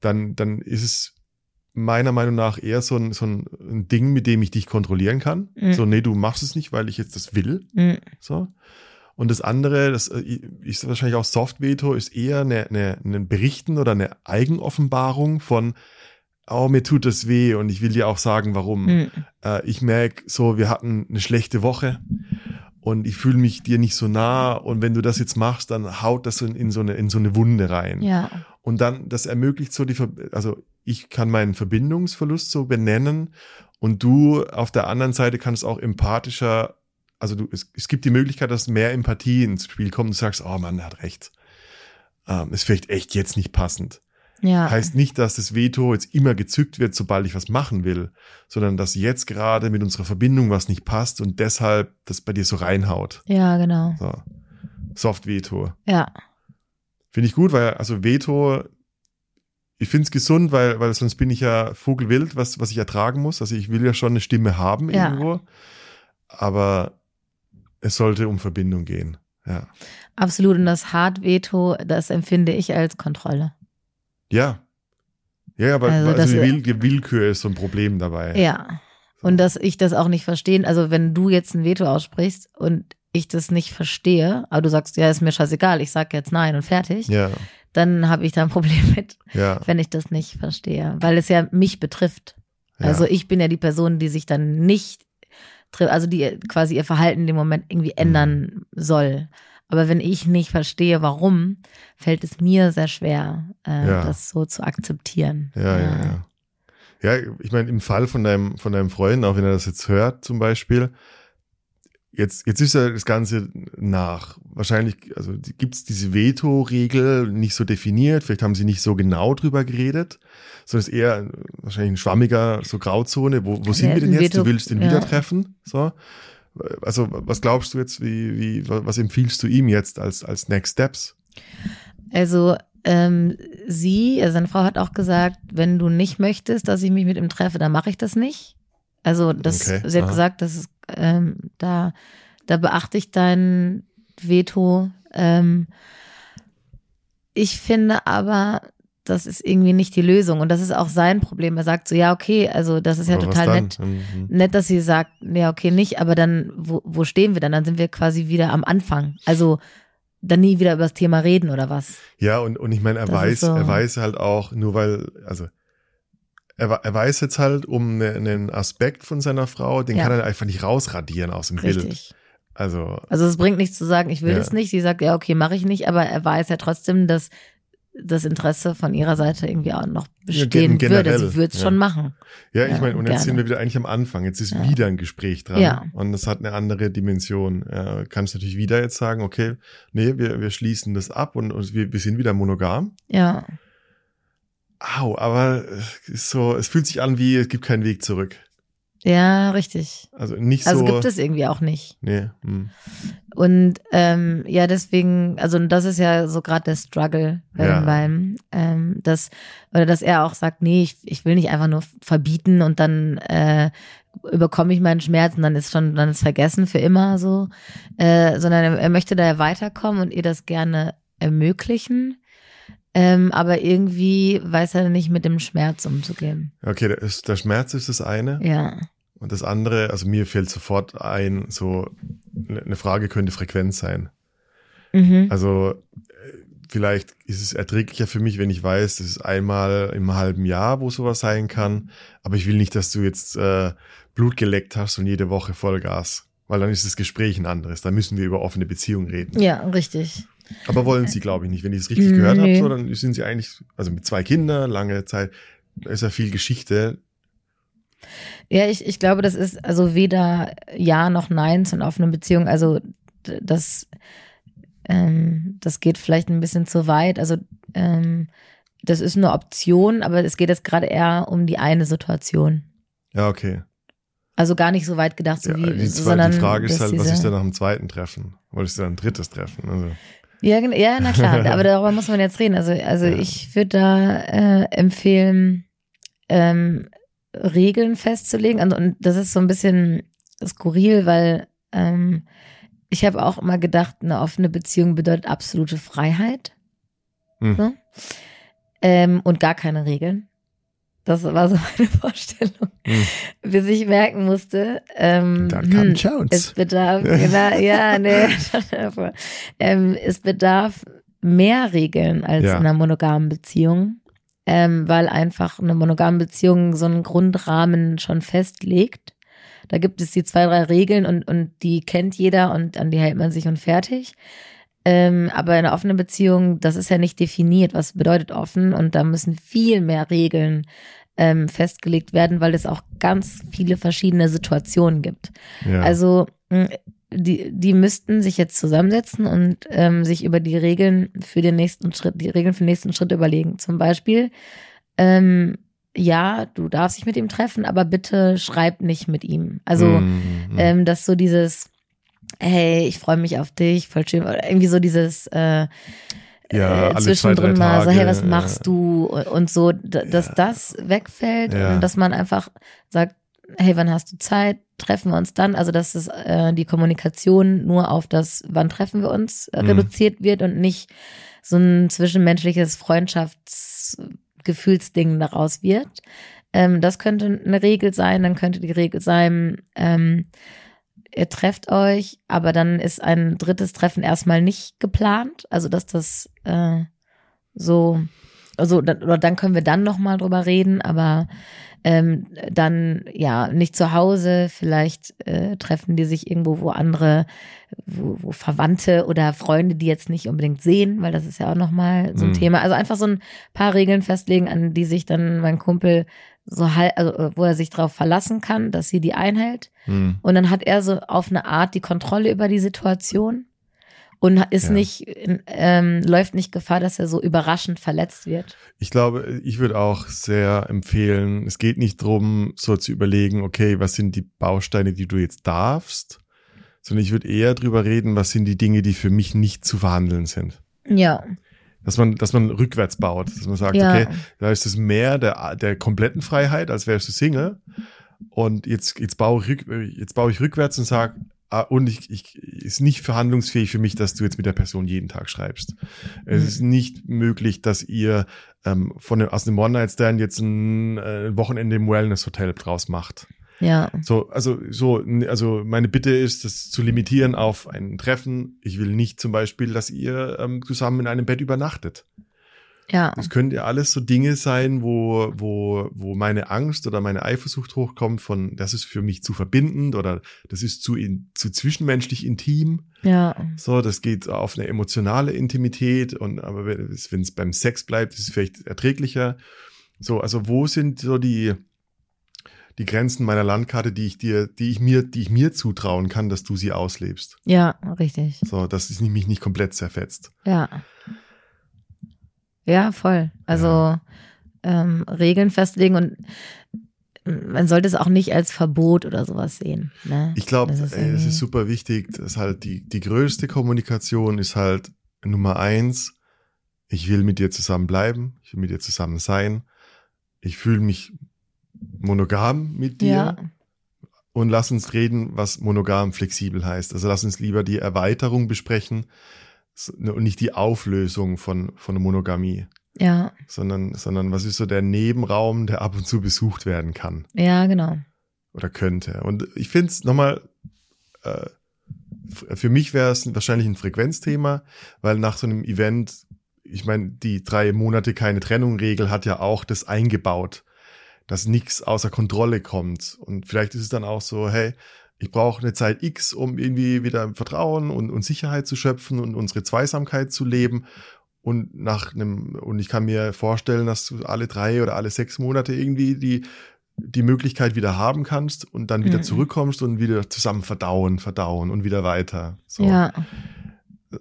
dann, dann ist es meiner Meinung nach eher so ein, so ein, Ding, mit dem ich dich kontrollieren kann. Mhm. So, nee, du machst es nicht, weil ich jetzt das will. mm, So. Und das andere, das äh, ist wahrscheinlich auch Soft-Veto, ist eher eine, eine, ein Berichten oder eine Eigenoffenbarung von, oh, mir tut das weh und ich will dir auch sagen, warum. mm, Äh, ich merke so, wir hatten eine schlechte Woche und ich fühle mich dir nicht so nah und wenn du das jetzt machst, dann haut das in, in, so, eine, in so eine Wunde rein. ja, Und dann, das ermöglicht so die, also ich kann meinen Verbindungsverlust so benennen und du auf der anderen Seite kannst auch empathischer, also du, es, es gibt die Möglichkeit, dass mehr Empathie ins Spiel kommt und du sagst, oh Mann, er hat recht. Ähm, ist vielleicht echt jetzt nicht passend. ja. Heißt nicht, dass das Veto jetzt immer gezückt wird, sobald ich was machen will, sondern dass jetzt gerade mit unserer Verbindung was nicht passt und deshalb das bei dir so reinhaut. ja, genau. So. Soft-Veto. Ja, Finde ich gut, weil, also Veto, ich finde es gesund, weil, weil sonst bin ich ja vogelwild, was, was ich ertragen muss. Also ich will ja schon eine Stimme haben Ja. irgendwo. Aber es sollte um Verbindung gehen. Ja. absolut. Und das Hard-Veto, das empfinde ich als Kontrolle. Ja. Ja, aber Also also, die, Will, die Willkür ist so ein Problem dabei. Ja. Und dass ich das auch nicht verstehen, also wenn du jetzt ein Veto aussprichst und ich das nicht verstehe, aber du sagst, ja, ist mir scheißegal, ich sag jetzt nein und fertig, Ja, dann habe ich da ein Problem mit, ja. wenn ich das nicht verstehe, weil es ja mich betrifft. ja. Also ich bin ja die Person, die sich dann nicht, tri- also die quasi ihr Verhalten in dem Moment irgendwie Mhm. ändern soll. Aber wenn ich nicht verstehe, warum, fällt es mir sehr schwer, äh, Ja. das so zu akzeptieren. Ja, ja, ja. Ja, ich meine, im Fall von deinem, von deinem Freund, auch wenn er das jetzt hört, zum Beispiel, jetzt, jetzt ist ja das Ganze nach. Wahrscheinlich, also gibt es diese Veto-Regel nicht so definiert, vielleicht haben sie nicht so genau drüber geredet, sondern es ist eher wahrscheinlich ein schwammiger, so Grauzone. Wo, wo sind Ja, wir denn jetzt? Du Veto- willst ihn ja. wieder treffen? So. Also, was glaubst du jetzt, wie, wie, was empfiehlst du ihm jetzt als, als Next Steps? Also ähm, sie, also seine Frau hat auch gesagt, wenn du nicht möchtest, dass ich mich mit ihm treffe, dann mache ich das nicht. Also das, Okay, sie hat aha. gesagt, das ist, ähm, da, da beachte ich dein Veto. Ähm, ich finde aber, das ist irgendwie nicht die Lösung. Und das ist auch sein Problem. Er sagt so, ja, okay, also das ist ja Aber was total nett. Mhm. Nett, dass sie sagt, ja, okay, nicht, aber dann, wo, wo stehen wir dann? Dann sind wir quasi wieder am Anfang. Also dann nie wieder über das Thema reden oder was. Ja, und, und ich meine, er Das weiß, so- er weiß halt auch, nur weil, also er, er weiß jetzt halt um ne- einen Aspekt von seiner Frau, den Ja. kann er einfach nicht rausradieren aus dem Bild. Richtig. Also, Also es bringt nichts zu sagen, ich will Ja. das nicht. Sie sagt, ja, okay, mache ich nicht, aber er weiß ja trotzdem, dass das Interesse von ihrer Seite irgendwie auch noch Ja, bestehen gen- würde. Sie würde es ja. schon machen. ja, ich Ja, meine, und jetzt gerne. sind wir wieder eigentlich am Anfang. Jetzt ist Ja. wieder ein Gespräch dran. Ja. Und das hat eine andere Dimension. Ja, kannst natürlich wieder jetzt sagen, okay, nee, wir, wir schließen das ab und, und wir, wir sind wieder monogam. Ja, Au, aber es ist so, es fühlt sich an wie, es gibt keinen Weg zurück. ja, richtig. Also nicht Also so. gibt es irgendwie auch nicht. Nee, hm. Und ähm, ja, deswegen, also das ist ja so gerade der Struggle bei Ja. beiden, ähm, dass, oder dass er auch sagt, nee, ich, ich will nicht einfach nur verbieten und dann äh, überkomme ich meinen Schmerz und dann ist schon, dann ist vergessen für immer so, äh, sondern er, er möchte da ja weiterkommen und ihr das gerne ermöglichen. Ähm, aber irgendwie weiß er nicht mit dem Schmerz umzugehen. Okay, der, ist, der Schmerz ist das eine. Ja. Und das andere, also mir fällt sofort ein, so ne- eine Frage könnte Frequenz sein. Mhm. Also äh, vielleicht ist es erträglicher für mich, wenn ich weiß, das ist einmal im halben Jahr, wo sowas sein kann. Aber ich will nicht, dass du jetzt äh, Blut geleckt hast und jede Woche Vollgas. Weil dann ist das Gespräch ein anderes. Da müssen wir über offene Beziehungen reden. Ja, richtig. Aber wollen sie, glaube ich, nicht. Wenn ich es richtig Mm, gehört habe, nee. so, dann sind sie eigentlich, also mit zwei Kindern, lange Zeit, da ist ja viel Geschichte. Ja, ich, ich glaube, das ist also weder Ja noch Nein zu einer offenen Beziehung. Also das, ähm, das geht vielleicht ein bisschen zu weit. Also ähm, das ist eine Option, aber es geht jetzt gerade eher um die eine Situation. Ja, okay. Also gar nicht so weit gedacht, so Ja, wie, die, zwei, sondern die Frage ist halt, was ist denn nach dem zweiten Treffen? Wolltest du dann ein drittes Treffen? Also, Ja, ja, na klar, aber darüber muss man jetzt reden. Also, also Ja. ich würde da äh, empfehlen, ähm, Regeln festzulegen. Und, und das ist so ein bisschen skurril, weil ähm, ich habe auch immer gedacht, eine offene Beziehung bedeutet absolute Freiheit hm. So. ähm, und gar keine Regeln. Das war so meine Vorstellung, Hm. bis ich merken musste. Ähm, Da kam hm, Jones. es bedarf, genau, ja, nee, ähm, es bedarf mehr Regeln als Ja. in einer monogamen Beziehung, ähm, weil einfach eine monogame Beziehung so einen Grundrahmen schon festlegt. Da gibt es die zwei, drei Regeln und, und die kennt jeder und an die hält man sich und fertig. Ähm, aber eine offene Beziehung, das ist ja nicht definiert. Was bedeutet offen? Und da müssen viel mehr Regeln ähm, festgelegt werden, weil es auch ganz viele verschiedene Situationen gibt. ja. Also die, die müssten sich jetzt zusammensetzen und ähm, sich über die Regeln für den nächsten Schritt, die Regeln für den nächsten Schritt überlegen. Zum Beispiel, ähm, ja, du darfst dich mit ihm treffen, aber bitte schreib nicht mit ihm. Also, Hm, hm. ähm, dass so dieses, hey, ich freue mich auf dich, voll schön, oder irgendwie so dieses äh, Ja, äh, zwischendrin zwei, mal so, hey, was machst du und, so, dass Ja. das wegfällt Ja. und dass man einfach sagt, hey, wann hast du Zeit? Treffen wir uns dann? Also, dass es, äh, die Kommunikation nur auf das, wann treffen wir uns, äh, Mhm. reduziert wird und nicht so ein zwischenmenschliches Freundschaftsgefühlsding daraus wird. Ähm, das könnte eine Regel sein. Dann könnte die Regel sein, ähm, ihr trefft euch, aber dann ist ein drittes Treffen erstmal nicht geplant. Also, dass das äh, so, also, dann- oder dann können wir dann nochmal drüber reden, aber ähm, dann ja nicht zu Hause, vielleicht äh, treffen die sich irgendwo, wo andere, wo, wo Verwandte oder Freunde, die jetzt nicht unbedingt sehen, weil das ist ja auch nochmal so ein Mhm. Thema. Also einfach so ein paar Regeln festlegen, an die sich dann mein Kumpel so halt, also äh, wo er sich darauf verlassen kann, dass sie die einhält. hm. Und dann hat er so auf eine Art die Kontrolle über die Situation und ist Ja. nicht, ähm, läuft nicht Gefahr, dass er so überraschend verletzt wird. Ich glaube, ich würde auch sehr empfehlen, es geht nicht drum, so zu überlegen, okay, was sind die Bausteine, die du jetzt darfst, sondern ich würde eher drüber reden, was sind die Dinge, die für mich nicht zu verhandeln sind. Ja, Dass man, dass man rückwärts baut, dass man sagt, ja, okay, da ist es mehr der, der kompletten Freiheit, als wärst du Single. Und jetzt, jetzt baue ich, jetzt baue ich rückwärts und sag, Ah, Und ich, ich ist nicht verhandlungsfähig für mich, dass du jetzt mit der Person jeden Tag schreibst. Es Mhm. ist nicht möglich, dass ihr ähm, von dem, aus dem One-Night-Stand jetzt ein äh, Wochenende im Wellness-Hotel draus macht. Ja, So, also, so, also meine Bitte ist, das zu limitieren auf ein Treffen. Ich will nicht zum Beispiel, dass ihr ähm, zusammen in einem Bett übernachtet. ja, Das können ja alles so Dinge sein, wo, wo, wo meine Angst oder meine Eifersucht hochkommt von, das ist für mich zu verbindend oder das ist zu, in, zu zwischenmenschlich intim. ja, So, das geht auf eine emotionale Intimität und aber wenn es wenn es beim Sex bleibt, ist es vielleicht erträglicher. So, also wo sind so die, die Grenzen meiner Landkarte, die ich dir, die ich mir, die ich mir zutrauen kann, dass du sie auslebst? ja, richtig. So, dass es mich nicht komplett zerfetzt. Ja. Ja, voll. Also ähm, Regeln festlegen und man sollte es auch nicht als Verbot oder sowas sehen. Ne? Ich glaube, es ist super wichtig, dass halt die, die größte Kommunikation ist halt Nummer eins, ich will mit dir zusammen bleiben, ich will mit dir zusammen sein, ich fühle mich monogam mit dir Ja, und lass uns reden, was monogam flexibel heißt. Also lass uns lieber die Erweiterung besprechen s- und nicht die Auflösung von, von Monogamie, ja, sondern, sondern was ist so der Nebenraum, der ab und zu besucht werden kann ja, genau. oder könnte. Und ich finde es nochmal, äh, für mich wäre es wahrscheinlich ein Frequenzthema, weil nach so einem Event, ich meine, die drei Monate keine Trennung-Regel hat ja auch das eingebaut, dass nichts außer Kontrolle kommt. Und vielleicht ist es dann auch so, hey, ich brauche eine Zeit X, um irgendwie wieder Vertrauen und, und Sicherheit zu schöpfen und unsere Zweisamkeit zu leben. Und nach einem, und ich kann mir vorstellen, dass du alle drei oder alle sechs Monate irgendwie die, die Möglichkeit wieder haben kannst und dann wieder Mhm. zurückkommst und wieder zusammen verdauen, verdauen und wieder weiter. So. Ja,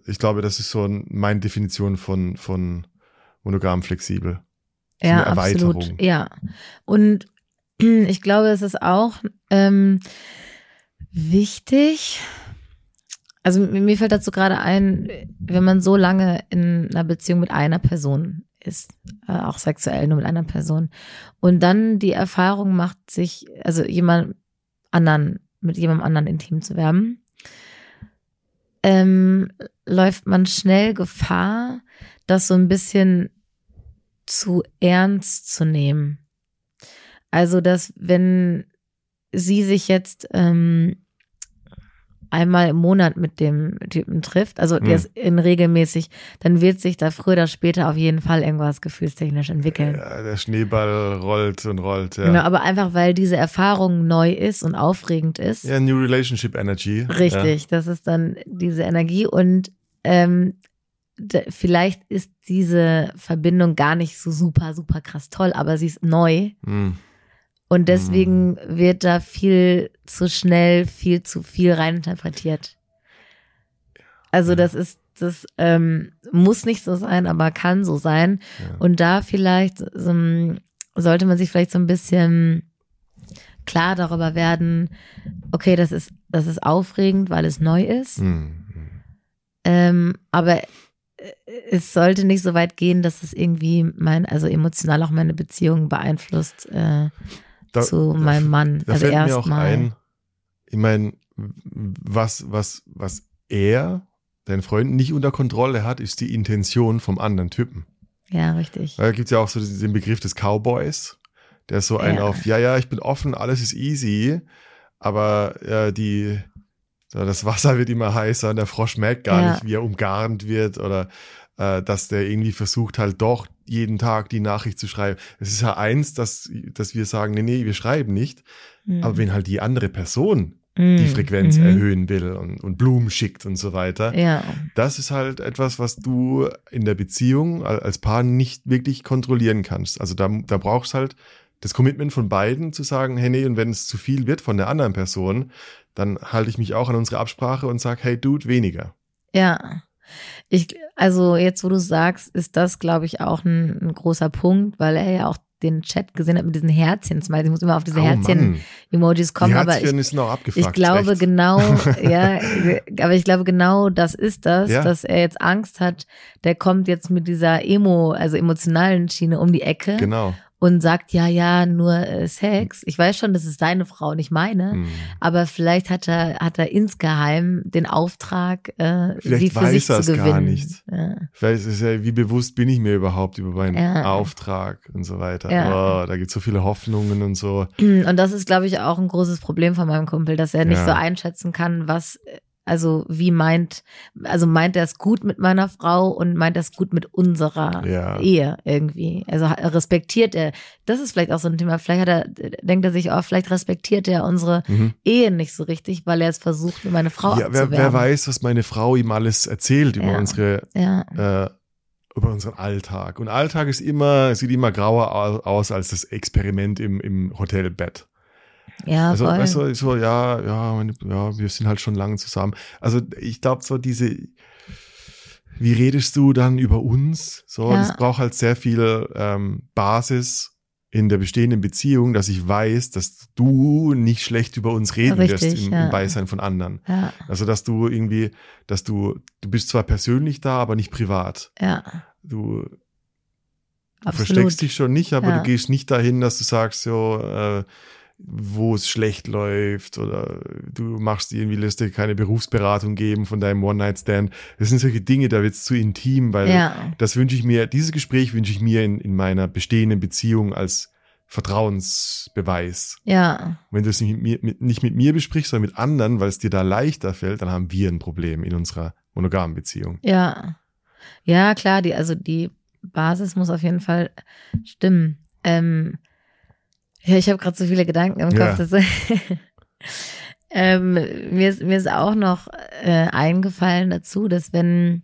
Ich glaube, das ist so ein, meine Definition von, von monogam flexibel. Ja, absolut. Ja. Und ich glaube, es ist auch ähm, wichtig. Also mir fällt dazu gerade ein, wenn man so lange in einer Beziehung mit einer Person ist, äh, auch sexuell nur mit einer Person, und dann die Erfahrung macht, sich, also jemand anderen, mit jemandem anderen intim zu werden, ähm, läuft man schnell Gefahr, das so ein bisschen zu ernst zu nehmen. Also, dass wenn sie sich jetzt ähm, einmal im Monat mit dem Typen trifft, also der Hm. ist in regelmäßig, dann wird sich da früher oder später auf jeden Fall irgendwas gefühlstechnisch entwickeln. Ja, der Schneeball rollt und rollt, ja. Genau, aber einfach weil diese Erfahrung neu ist und aufregend ist. Ja, New Relationship Energy. Richtig, das ist dann diese Energie und ähm, vielleicht ist diese Verbindung gar nicht so super, super krass toll, aber sie ist neu. Hm. und deswegen wird da viel zu schnell, viel zu viel reininterpretiert. Also Ja. das ist, das ähm, muss nicht so sein, aber kann so sein. Ja. Und da vielleicht ein- sollte man sich vielleicht so ein bisschen klar darüber werden, okay, das ist, das ist aufregend, weil es neu ist. Hm. hm. Ähm, aber es sollte nicht so weit gehen, dass es irgendwie mein, also emotional auch meine Beziehung beeinflusst äh, Da- zu da- meinem Mann. Da also fällt mir auch ein, ich meine, was, was, was er, dein Freund, nicht unter Kontrolle hat, ist die Intention vom anderen Typen. Ja, richtig. Da gibt's ja auch so den Begriff des Cowboys, der ist so ein Ja. auf, ja, ja, ich bin offen, alles ist easy, aber äh, die, das Wasser wird immer heißer und der Frosch merkt gar Ja. nicht, wie er umgarnt wird oder äh, dass der irgendwie versucht halt doch jeden Tag die Nachricht zu schreiben. Es ist ja eins, dass, dass wir sagen, nee, nee, wir schreiben nicht, Mhm. aber wenn halt die andere Person die Mhm. Frequenz Mhm. erhöhen will und, und Blumen schickt und so weiter, Ja, das ist halt etwas, was du in der Beziehung al- als Paar nicht wirklich kontrollieren kannst. Also da, da brauchst halt das Commitment von beiden zu sagen, hey, nee, und wenn es zu viel wird von der anderen Person, dann halte ich mich auch an unsere Absprache und sage, hey, Dude, weniger. ja. Ich, also jetzt, wo du sagst, ist das, glaube ich, auch ein, ein großer Punkt, weil er ja auch den Chat gesehen hat mit diesen Herzchen. Ich muss immer auf diese Oh, Herzchen-Emojis kommen, die aber ich, Herzchen ist auch abgefuckt. Ich glaube echt. genau, ja, aber ich glaube genau, das ist das, Ja. dass er jetzt Angst hat, der kommt jetzt mit dieser Emo, also emotionalen Schiene um die Ecke Genau. Und sagt, ja, ja, nur äh, Sex. Ich weiß schon, das ist deine Frau, nicht meine. Hm. Aber vielleicht hat er, hat er insgeheim den Auftrag, äh, Vielleicht sie für weiß sich er zu es gar gewinnen. nicht. Ja. Vielleicht ist ja, wie bewusst bin ich mir überhaupt über meinen Ja. Auftrag und so weiter. Ja. Oh, da gibt es so viele Hoffnungen und so. Und das ist, glaube ich, auch ein großes Problem von meinem Kumpel, dass er nicht so einschätzen kann, was, also wie meint, also meint er es gut mit meiner Frau und meint er es gut mit unserer Ja. Ehe irgendwie. Also respektiert er, das ist vielleicht auch so ein Thema, vielleicht hat er, denkt er sich auch, vielleicht respektiert er unsere Mhm. Ehe nicht so richtig, weil er es versucht, mit meiner Frau Ja, wer, wer weiß, was meine Frau ihm alles erzählt über Ja. unsere Ja, äh, über unseren Alltag. Und Alltag ist immer, sieht immer grauer au- aus als das Experiment im, im Hotelbett. Ja, Also, voll. du, so, ja, ja, meine, ja, wir sind halt schon lange zusammen. Also, ich glaube, so diese, wie redest du dann über uns? So, Ja. das braucht halt sehr viel ähm, Basis in der bestehenden Beziehung, dass ich weiß, dass du nicht schlecht über uns reden wirst Richtig, im, ja. im Beisein von anderen. ja, Also, dass du irgendwie, dass du, du bist zwar persönlich da, aber nicht privat. ja, Du, du versteckst dich schon nicht, aber du gehst nicht dahin, dass du sagst, so, äh, wo es schlecht läuft oder du machst irgendwie, lässt dir keine Berufsberatung geben von deinem One-Night-Stand. Das sind solche Dinge, da wird es zu intim, weil Ja, das wünsche ich mir, dieses Gespräch wünsche ich mir in, in meiner bestehenden Beziehung als Vertrauensbeweis. ja, Wenn du es nicht mit, mir, mit, nicht mit mir besprichst, sondern mit anderen, weil es dir da leichter fällt, dann haben wir ein Problem in unserer monogamen Beziehung. ja. Ja, klar, die, also die Basis muss auf jeden Fall stimmen. Ähm, ja, ich habe gerade so viele Gedanken im Ja. Kopf. Dass, ähm, mir, ist, mir ist auch noch äh, eingefallen dazu, dass wenn,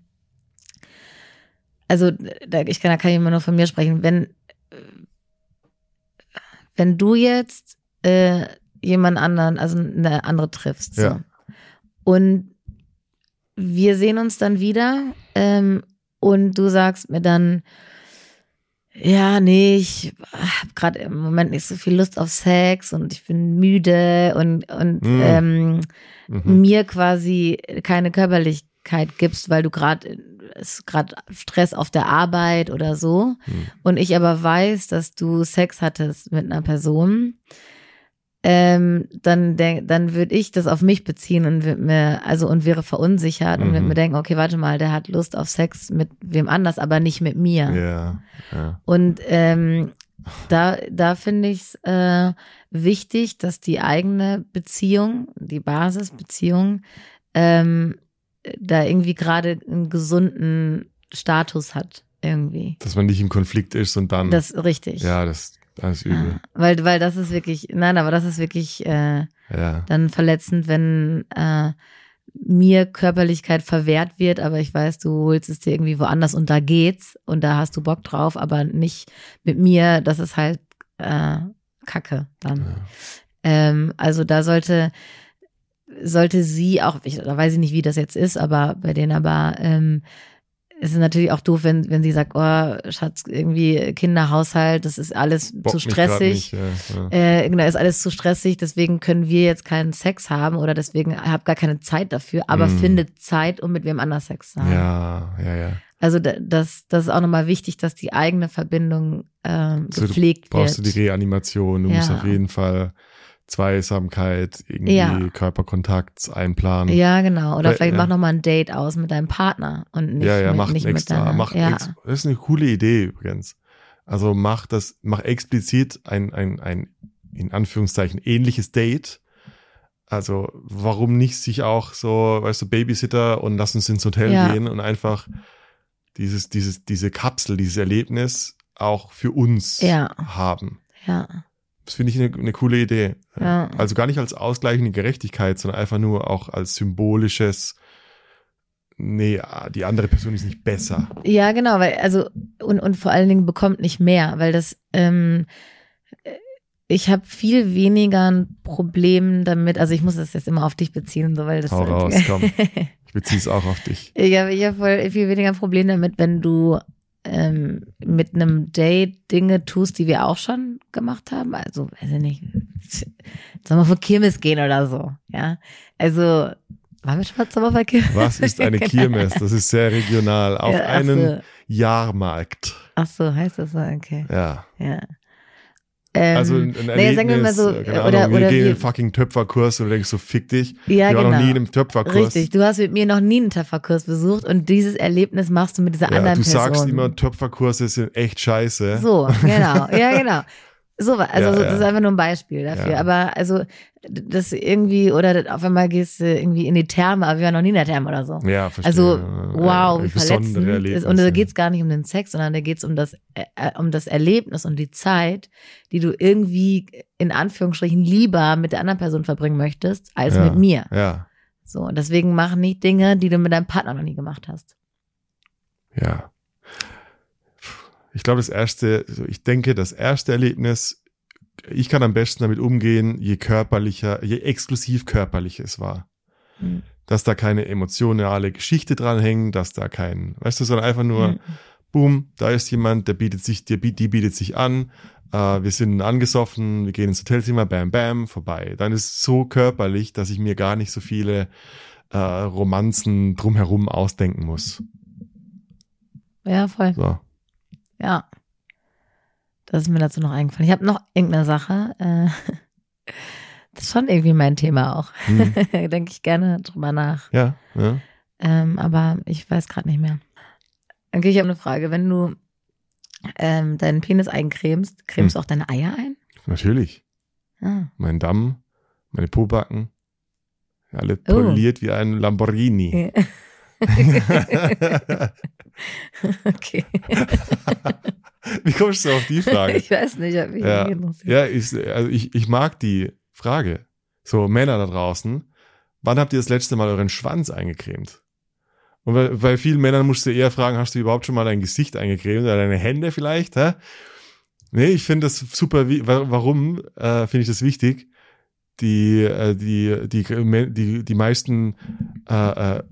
also da, ich kann, da kann ich immer nur von mir sprechen, wenn, äh, wenn du jetzt äh, jemand anderen, also eine andere triffst, so, Ja. und wir sehen uns dann wieder ähm, und du sagst mir dann, ja, nee, ich habe gerade im Moment nicht so viel Lust auf Sex und ich bin müde und, und Mm. ähm, Mhm. mir quasi keine Körperlichkeit gibst, weil du gerade ist gerade Stress auf der Arbeit oder so Mhm. und ich aber weiß, dass du Sex hattest mit einer Person, ähm, dann denk, dann würde ich das auf mich beziehen und würd mir also und wäre verunsichert und würde Mhm. mir denken, okay, warte mal, der hat Lust auf Sex mit wem anders, aber nicht mit mir. Ja, ja. Und ähm, da, da finde ich es äh, wichtig, dass die eigene Beziehung, die Basisbeziehung, ähm, da irgendwie gerade einen gesunden Status hat, irgendwie. Dass man nicht im Konflikt ist und dann. Das ist richtig. ja, das, das ist übel. Ja, weil, weil das ist wirklich, nein, aber das ist wirklich äh, Ja. dann verletzend, wenn äh, mir Körperlichkeit verwehrt wird, aber ich weiß, du holst es dir irgendwie woanders und da geht's und da hast du Bock drauf, aber nicht mit mir, das ist halt äh, Kacke dann. ja. Ähm, also da sollte sollte sie auch, ich, da weiß ich nicht, wie das jetzt ist, aber bei denen aber ähm, es ist natürlich auch doof, wenn, wenn sie sagt, oh, Schatz, irgendwie Kinderhaushalt, das ist alles Bock zu stressig. Nicht, ja, ja. Äh, genau, ist alles zu stressig, deswegen können wir jetzt keinen Sex haben oder deswegen habe gar keine Zeit dafür, aber Mm. findet Zeit, um mit wem anders Sex zu haben. ja, ja, ja. Also da- das, das ist auch nochmal wichtig, dass die eigene Verbindung ähm, So, du gepflegt Brauchst du wird. die Reanimation, du musst Ja. auf jeden Fall Zweisamkeit, irgendwie Ja. Körperkontakt einplanen. ja, genau. Oder Weil- vielleicht ja. mach nochmal ein Date aus mit deinem Partner und nicht ja, ja, mit, macht nicht extra, mit deiner, macht ja. ex, das ist eine coole Idee übrigens. Also mach das, mach explizit ein, ein, ein, in Anführungszeichen, ähnliches Date. Also, warum nicht sich auch so, weißt du, Babysitter und lass uns ins Hotel Ja. gehen und einfach dieses, dieses, diese Kapsel, dieses Erlebnis auch für uns Ja. haben. ja, Das finde ich eine, eine coole Idee. Ja. Also gar nicht als ausgleichende Gerechtigkeit, sondern einfach nur auch als symbolisches, nee, die andere Person ist nicht besser. ja, genau, weil also und und vor allen Dingen bekommt nicht mehr, weil das ähm, ich habe viel weniger ein Problem damit, also ich muss das jetzt immer auf dich beziehen, so weil das Hau raus, komm. Ich beziehe es auch auf dich. Ich habe ich hab voll viel weniger ein Problem damit, wenn du ähm, mit einem Date Dinge tust, die wir auch schon gemacht haben. Also, weiß ich nicht, sollen wir vor Kirmes gehen oder so, ja. Also, waren wir schon mal zum vor Kirmes? Was ist eine Kirmes? Das ist sehr regional. Auf Ja, einen so. Jahrmarkt. Ach so, heißt das so, okay. Ja. Ja. Ähm, Also ein, ein naja, sagen wir mal so, äh, keine oder, Ahnung, wir oder gehen in wir, den fucking Töpferkurs und du denkst so, fick dich. ja, ich war genau. noch nie in einem Töpferkurs. Richtig, du hast mit mir noch nie einen Töpferkurs besucht und dieses Erlebnis machst du mit dieser Ja, anderen du Person. sagst immer, Töpferkurse sind echt scheiße. So, genau, ja, genau. So, also Ja, so, das ist einfach nur ein Beispiel dafür. Ja. Aber also das irgendwie, oder auf einmal gehst du irgendwie in die Therme, aber wir waren noch nie in der Therme oder so. Ja, verstehe. Also, Ja, wow, ja, wie verletzend. Und da geht es gar nicht um den Sex, sondern da geht es um das, äh, äh, um das Erlebnis und die Zeit, die du irgendwie in Anführungsstrichen lieber mit der anderen Person verbringen möchtest, als mit mir. Ja, So, und deswegen mach nicht Dinge, die du mit deinem Partner noch nie gemacht hast. ja. Ich glaube, das erste, also ich denke, das erste Erlebnis, ich kann am besten damit umgehen, je körperlicher, je exklusiv körperlich es war. Mhm. Dass da keine emotionale Geschichte dranhängt, dass da kein, weißt du, sondern einfach nur, Mhm. boom, da ist jemand, der bietet sich, der, die bietet sich an, äh, wir sind angesoffen, wir gehen ins Hotelzimmer, bam, bam, vorbei. Dann ist es so körperlich, dass ich mir gar nicht so viele äh, Romanzen drumherum ausdenken muss. Ja, voll. So. Ja. Das ist mir dazu noch eingefallen. Ich habe noch irgendeine Sache. Äh, das ist schon irgendwie mein Thema auch. Hm. Denke ich gerne drüber nach. Ja, ja. Ähm, aber ich weiß gerade nicht mehr. Okay, ich habe eine Frage. Wenn du ähm, deinen Penis eincremst, cremst du auch deine Eier ein? natürlich. Ah. Mein Damm, meine Pobacken, alle Oh. poliert wie ein Lamborghini. okay. Wie kommst du auf die Frage? Ich weiß nicht, ob mich Ja. Ja, ich, also ich, ich mag die Frage. So, Männer da draußen, wann habt ihr das letzte Mal euren Schwanz eingecremt? Und bei, bei vielen Männern musst du eher fragen, hast du überhaupt schon mal dein Gesicht eingecremt oder deine Hände vielleicht? Hä? Nee, ich finde das super. Warum äh, finde ich das wichtig? Die, äh, die, die, die, die meisten äh, äh,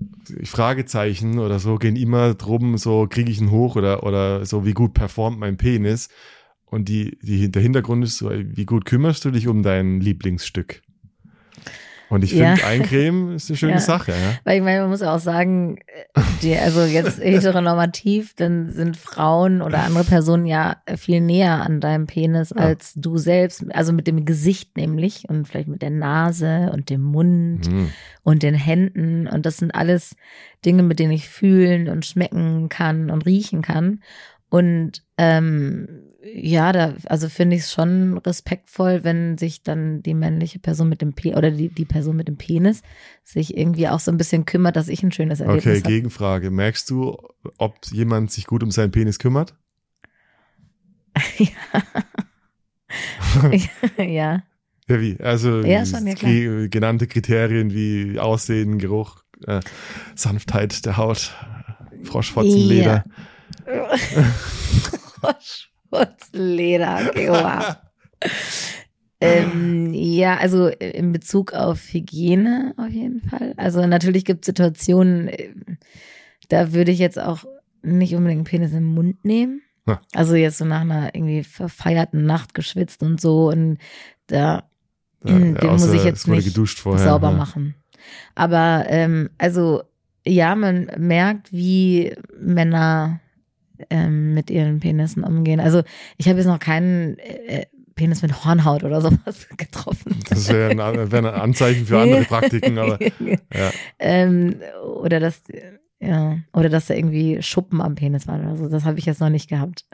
Fragezeichen oder so gehen immer drum, so kriege ich ihn hoch oder, oder so, wie gut performt mein Penis. Und die, die, der Hintergrund ist so, wie gut kümmerst du dich um dein Lieblingsstück? Und ich Ja. finde, Eincremen ist eine schöne Ja. Sache. Ja? Weil ich meine, man muss auch sagen, die, also jetzt heteronormativ, dann sind Frauen oder andere Personen ja viel näher an deinem Penis als du selbst. Also mit dem Gesicht nämlich und vielleicht mit der Nase und dem Mund Hm. und den Händen. Und das sind alles Dinge, mit denen ich fühlen und schmecken kann und riechen kann. Und ähm, ja, da, also finde ich es schon respektvoll, wenn sich dann die männliche Person mit dem Pe oder die, die Person mit dem Penis sich irgendwie auch so ein bisschen kümmert, dass ich ein schönes Erlebnis Okay, habe. Gegenfrage. Merkst du, ob jemand sich gut um seinen Penis kümmert? ja. Ja, wie? Also Ja, schon, ja, genannte Kriterien wie Aussehen, Geruch, äh, Sanftheit der Haut, Froschfotzenleder. Schmutzleder, okay, wow. ähm, ja, also in Bezug auf Hygiene auf jeden Fall. Also natürlich gibt es Situationen, äh, da würde ich jetzt auch nicht unbedingt einen Penis im Mund nehmen. Ja. Also jetzt so nach einer irgendwie verfeierten Nacht geschwitzt und so und da Mm, den muss ich jetzt nicht geduscht vorher. sauber ja. machen. Aber ähm, also ja, man merkt, wie Männer ähm, mit ihren Penissen umgehen. Also ich habe jetzt noch keinen äh, Penis mit Hornhaut oder sowas getroffen. Das wäre ein, wär ein Anzeichen für andere Praktiken, aber ja. ähm, oder dass ja oder dass da irgendwie Schuppen am Penis waren oder so. Das habe ich jetzt noch nicht gehabt.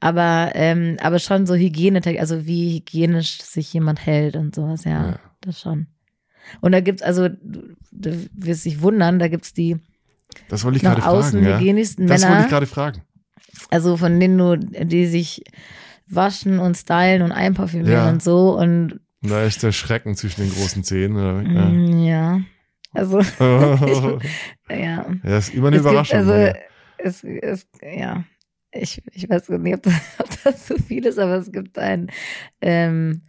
Aber ähm, aber schon so Hygiene, also wie hygienisch sich jemand hält und sowas. Ja, Ja. das schon. Und da gibt's also, du, wirst dich wundern, da gibt's die Das wollte ich gerade fragen. Ja. Das wollte ich gerade fragen. Also von denen du, die sich waschen und stylen und einparfümieren Ja. und so und da ist der Schrecken zwischen den großen Zähnen. Oder? mm, ja, also Ja. ja. ja, ist immer eine Es gibt, Überraschung. also, oder? es, es, ja, ich, ich weiß nicht, ob das, ob das so viel ist, aber es gibt ein, ähm,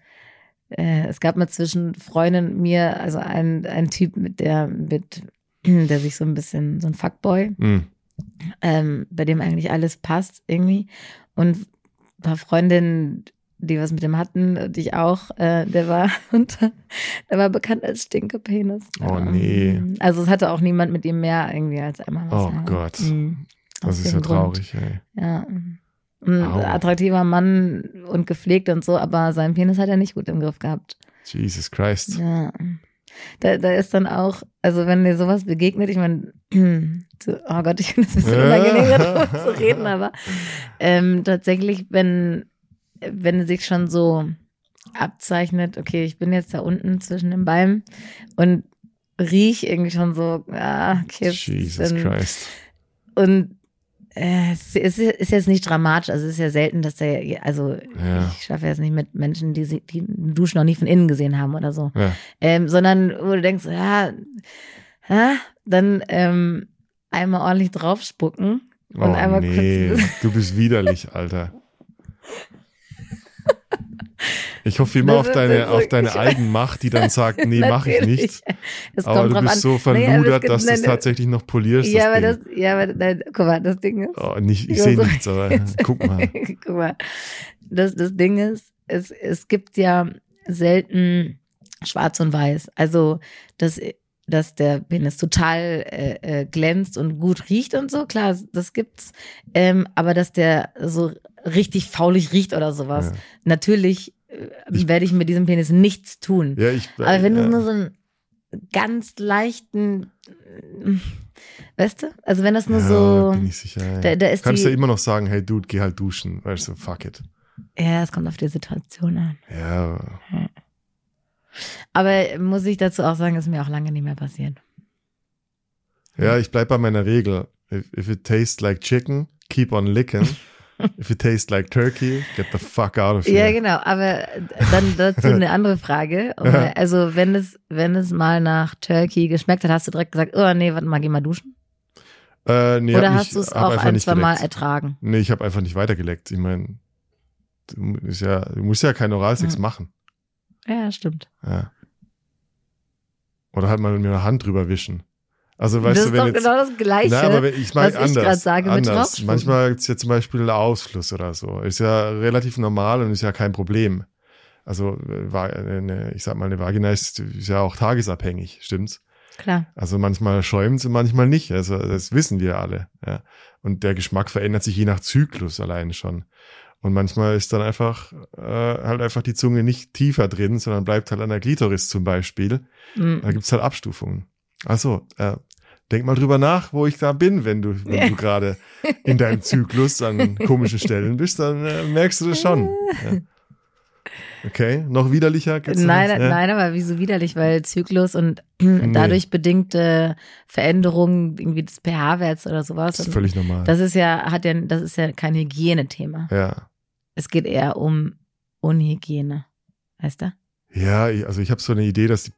äh, es gab mal zwischen Freundin und mir, also ein, ein Typ, mit der, mit, der sich so ein bisschen, so ein Fuckboy, Hm. Ähm, bei dem eigentlich alles passt irgendwie. Und ein paar Freundinnen, die was mit dem hatten, und ich auch, äh, der war unter, der war bekannt als Stinkepenis. Oh, nee. Also es hatte auch niemand mit ihm mehr irgendwie als einmal was. Oh ja. Gott. Mhm. Das Aus ist ja Grund. traurig, ey. Ja. Ein Au. attraktiver Mann und gepflegt und so, aber seinen Penis hat er nicht gut im Griff gehabt. Jesus Christ. Ja. Da, da ist dann auch, also wenn dir sowas begegnet, ich meine, oh Gott, ich finde es ein bisschen unangenehm, darüber zu reden, aber ähm, tatsächlich, wenn, wenn sich schon so abzeichnet, okay, ich bin jetzt da unten zwischen den Beinen und riech irgendwie schon so, ah, okay, Jesus Christ. und es ist, jetzt nicht dramatisch, also es ist ja selten, dass der, also Ja. ich schlafe jetzt nicht mit Menschen, die, sie- die einen Dusch noch nie von innen gesehen haben oder so, Ja. ähm, sondern wo du denkst, ja, ja dann ähm, einmal ordentlich draufspucken Oh, und einmal nee, kurz. du bist widerlich, Alter. Ich hoffe immer Das auf deine, auf deine Eigenmacht, die dann sagt, nee, mache ich nicht. Es Aber du bist an. so verludert, gibt- dass du es tatsächlich noch polierst. Ja, aber das das, Ding. ja, aber nein, guck mal, das Ding ist. Oh, nicht, ich sehe so- nichts, aber guck mal. Guck mal. Das, das Ding ist, es, es gibt ja selten schwarz und weiß. Also, dass, dass der Penis total äh, äh, glänzt und gut riecht und so, klar, das gibt's. Ähm, aber dass der so richtig faulig riecht oder sowas, Ja. natürlich äh, Ich- werde ich mit diesem Penis nichts tun. Ja, ich, Aber wenn ja. du nur so einen ganz leichten, äh, weißt du? Also wenn das nur ja, so, bin ich sicher. Ja. da, da ist Kannst du immer noch sagen, hey Dude, geh halt duschen. Weißt du, fuck it. ja, es kommt auf die Situation an. Ja, Aber muss ich dazu auch sagen, ist mir auch lange nicht mehr passiert. ja, ich bleib bei meiner Regel. If, if it tastes like chicken, keep on licking. if it tastes like turkey, get the fuck out of here. Ja, genau. Aber dann dazu eine andere Frage. Also wenn es, wenn es mal nach Turkey geschmeckt hat, hast du direkt gesagt, oh nee, warte mal, geh mal duschen? Äh, nee, Oder hast du es auch ein, zwei Mal geleckt. ertragen? Nee, ich habe einfach nicht weitergeleckt. Ich meine, du, ja, du musst ja keinen Oralsex Hm. machen. Ja, stimmt. Ja. Oder halt mal mit einer Hand drüber wischen. Also weißt das du, ist wenn doch jetzt. genau das Gleiche. Na, aber ich meine was ich anders. grad sage mit anders. draufspucken. Manchmal gibt's ja zum Beispiel Ausfluss oder so. Ist ja relativ normal und ist ja kein Problem. Also, äh, eine, ich sag mal, eine Vagina ist, ist ja auch tagesabhängig, stimmt's? Klar. Also manchmal schäumt's und manchmal nicht. Also das wissen wir alle. Ja. Und der Geschmack verändert sich je nach Zyklus allein schon. Und manchmal ist dann einfach äh, halt einfach die Zunge nicht tiefer drin, sondern bleibt halt an der Klitoris zum Beispiel. Mhm. Da gibt's halt Abstufungen. Also, äh, denk mal drüber nach, wo ich da bin, wenn du, wenn du gerade in deinem Zyklus an komischen Stellen bist, dann äh, merkst du das schon. Ja. Okay, noch widerlicher? Gibt's Nein? Ja? nein, aber wieso widerlich, weil Zyklus und dadurch bedingte Veränderungen irgendwie des pH-Werts oder sowas. Das ist völlig normal. das ist ja, hat ja, das ist ja kein Hygienethema. ja. Es geht eher um Unhygiene. Weißt du? Ja, also ich habe so eine Idee, dass die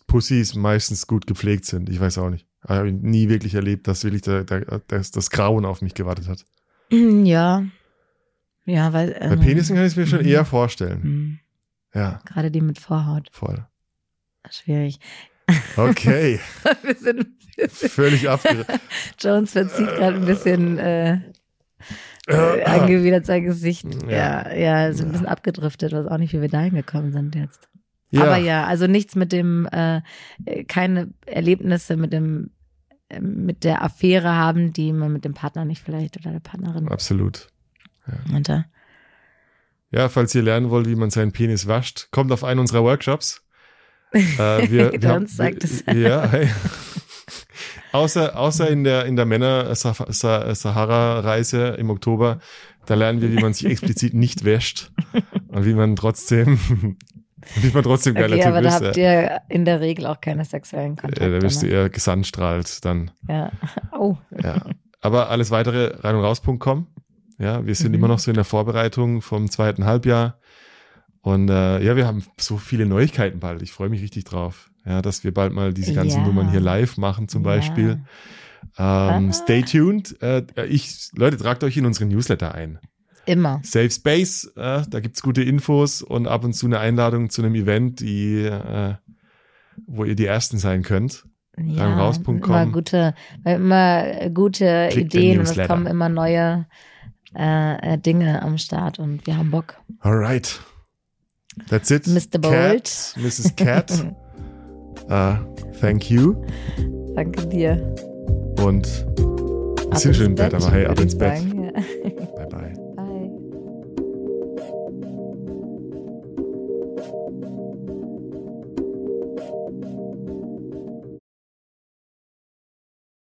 Pussys meistens gut gepflegt sind. Ich weiß auch nicht. Ich habe nie wirklich erlebt, dass wirklich der, der, das, das Grauen auf mich gewartet hat. Ja. Ja, weil. Bei ähm, Penissen kann ich es mir schon mhm. eher vorstellen. hm, Ja, Gerade die mit Vorhaut. voll. Schwierig. Okay, Wir sind, wir sind, völlig abge... Jones verzieht gerade ein bisschen äh, äh, angewidert sein Gesicht. Ja, ja, so ein bisschen abgedriftet, weiß auch nicht, wie wir da hingekommen sind jetzt. Aber ja, also nichts mit dem, äh, äh, keine Erlebnisse mit dem, äh, mit der Affäre haben, die man mit dem Partner nicht vielleicht oder der Partnerin absolut. hatte. Ja, falls ihr lernen wollt, wie man seinen Penis wascht, kommt auf einen unserer Workshops. Äh, wir, wir haben, Uns sagt es. Ja, hey. außer, außer in der, in der Männer-Sahara-Reise im Oktober, da lernen wir, wie man sich explizit nicht wäscht und wie man trotzdem, wie man trotzdem geiler Okay, aber Typ da ist. habt ja. ihr in der Regel auch keine sexuellen Kontakte. Ja, da wirst du ne? eher gesandstrahlt dann. Ja. Oh. Ja. Aber alles weitere rein und raus.com. Ja, wir sind Mhm. immer noch so in der Vorbereitung vom zweiten Halbjahr. Und äh, ja, wir haben so viele Neuigkeiten bald. Ich freue mich richtig drauf. Ja, dass wir bald mal diese ganzen Ja. Nummern hier live machen zum Ja. Beispiel. Ähm, Ah. Stay tuned. Äh, ich, Leute, tragt euch in unseren Newsletter ein. Immer. Safe Space, äh, da gibt's gute Infos und ab und zu eine Einladung zu einem Event, die, äh, wo ihr die Ersten sein könnt. Ja, raus.com. immer gute, immer gute Klickt Ideen und es kommen immer neue äh, äh, Dinge am Start und wir haben Bock. Alright. That's it. Mr. Bold. Cat, Mrs. Cat. uh, thank you. Danke dir. Und schon im ins Bett, aber hey, ab ins Bett. sagen, ja. Bye